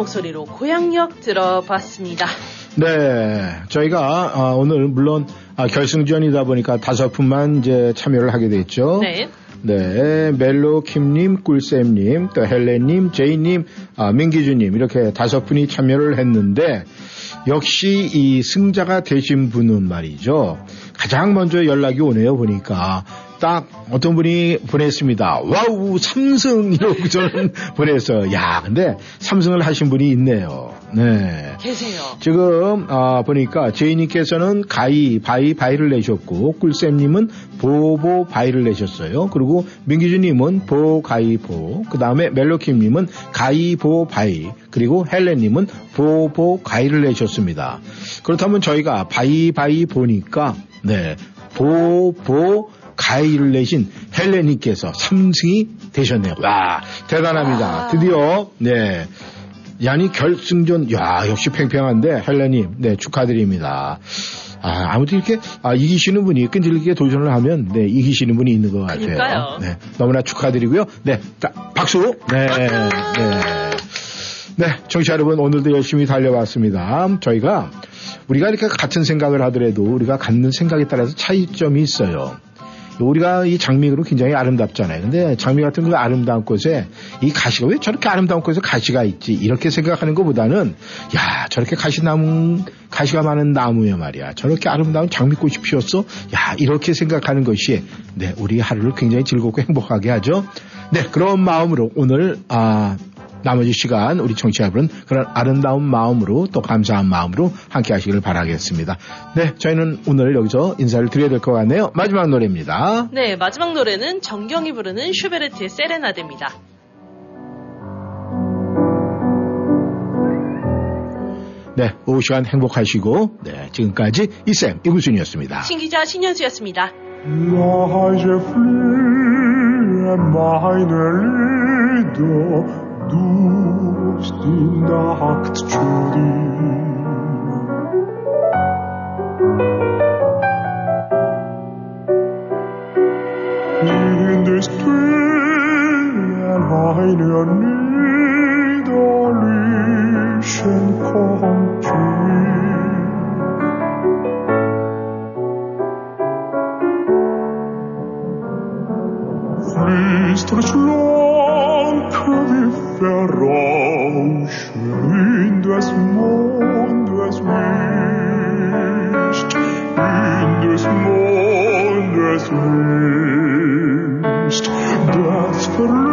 목소리로 고향역 들어봤습니다. 네, 저희가 아, 오늘 물론 아, 결승전이다 보니까 다섯 분만 이제 참여를 하게 됐죠. 네. 네, 멜로 킴님, 꿀쌤님, 또 헬렌님, 제이님, 아, 민기주님 이렇게 다섯 분이 참여를 했는데 역시 이 승자가 되신 분은 말이죠. 가장 먼저 연락이 오네요 보니까 딱 어떤 분이 보냈습니다. 와우 삼승 이러고 저는 보냈어요. 야 근데 삼승을 하신 분이 있네요. 네. 계세요. 지금 아, 보니까 제이님께서는 가위 바위 바위를 내셨고 꿀쌤님은 보보 바위를 내셨어요. 그리고 민기주님은 보 가위 보. 그 다음에 멜로킴님은 가위 보 바위. 그리고 헬렌님은 보 보 가위를 내셨습니다. 그렇다면 저희가 바위 바위 보니까 네 보 보 가위를 내신 헬렌님께서 3승이 되셨네요. 와 대단합니다. 드디어 네. 야니 결승전 야 역시 팽팽한데 헬렌님 네 축하드립니다. 아, 아무튼 이렇게 아, 이기시는 분이 끈질기게 도전을 하면 네 이기시는 분이 있는 것 같아요. 그러니까요. 네 너무나 축하드리고요. 네 자, 박수. 네 네. 네, 청취자 여러분 오늘도 열심히 달려왔습니다. 저희가 우리가 이렇게 같은 생각을 하더라도 우리가 갖는 생각에 따라서 차이점이 있어요. 우리가 이 장미로 굉장히 아름답잖아요. 근데 장미 같은 그 아름다운 꽃에 이 가시가 왜 저렇게 아름다운 꽃에 가시가 있지? 이렇게 생각하는 것보다는 야 저렇게 가시나무 가시가 많은 나무에 말이야. 저렇게 아름다운 장미꽃이 피었어? 야 이렇게 생각하는 것이 네 우리 하루를 굉장히 즐겁고 행복하게 하죠. 네 그런 마음으로 오늘 아 나머지 시간 우리 청취자 여러분 그런 아름다운 마음으로 또 감사한 마음으로 함께 하시기를 바라겠습니다. 네, 저희는 오늘 여기서 인사를 드려야 될 것 같네요. 마지막 노래입니다. 네, 마지막 노래는 정경이 부르는 슈베르트의 세레나데입니다. 네, 오후 시간 행복하시고 네, 지금까지 이쌤 이구순이었습니다. 신기자 신현수였습니다. Leise fliehen meine Lieder durch den der Hakt çölü. Industrien heiner niederlichen Kontur. Flüstert schlanke wie Verrauschen in des Mondes Licht, in des Mondes Licht, das Verlenkers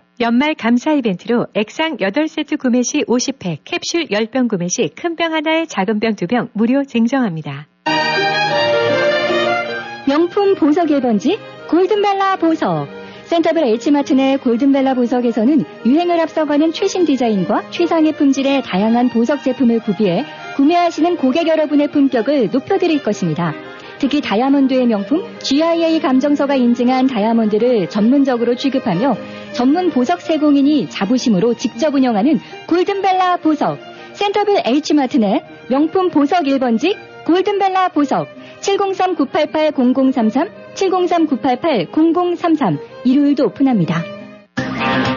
연말 감사 이벤트로 액상 8세트 구매 시 50팩, 캡슐 10병 구매 시 큰 병 하나에 작은 병 2병 무료 증정합니다. 명품 보석 1번지 골든벨라 보석. 센터벨 H마트 내 골든벨라 보석에서는 유행을 앞서가는 최신 디자인과 최상의 품질의 다양한 보석 제품을 구비해 구매하시는 고객 여러분의 품격을 높여드릴 것입니다. 특히 다이아몬드의 명품 GIA 감정서가 인증한 다이아몬드를 전문적으로 취급하며 전문 보석 세공인이 자부심으로 직접 운영하는 골든벨라 보석. 센터빌 H마트 내 명품 보석 1번지 골든벨라 보석 703-988-0033 703-988-0033 일요일도 오픈합니다.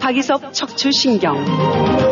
박이섭 척추신경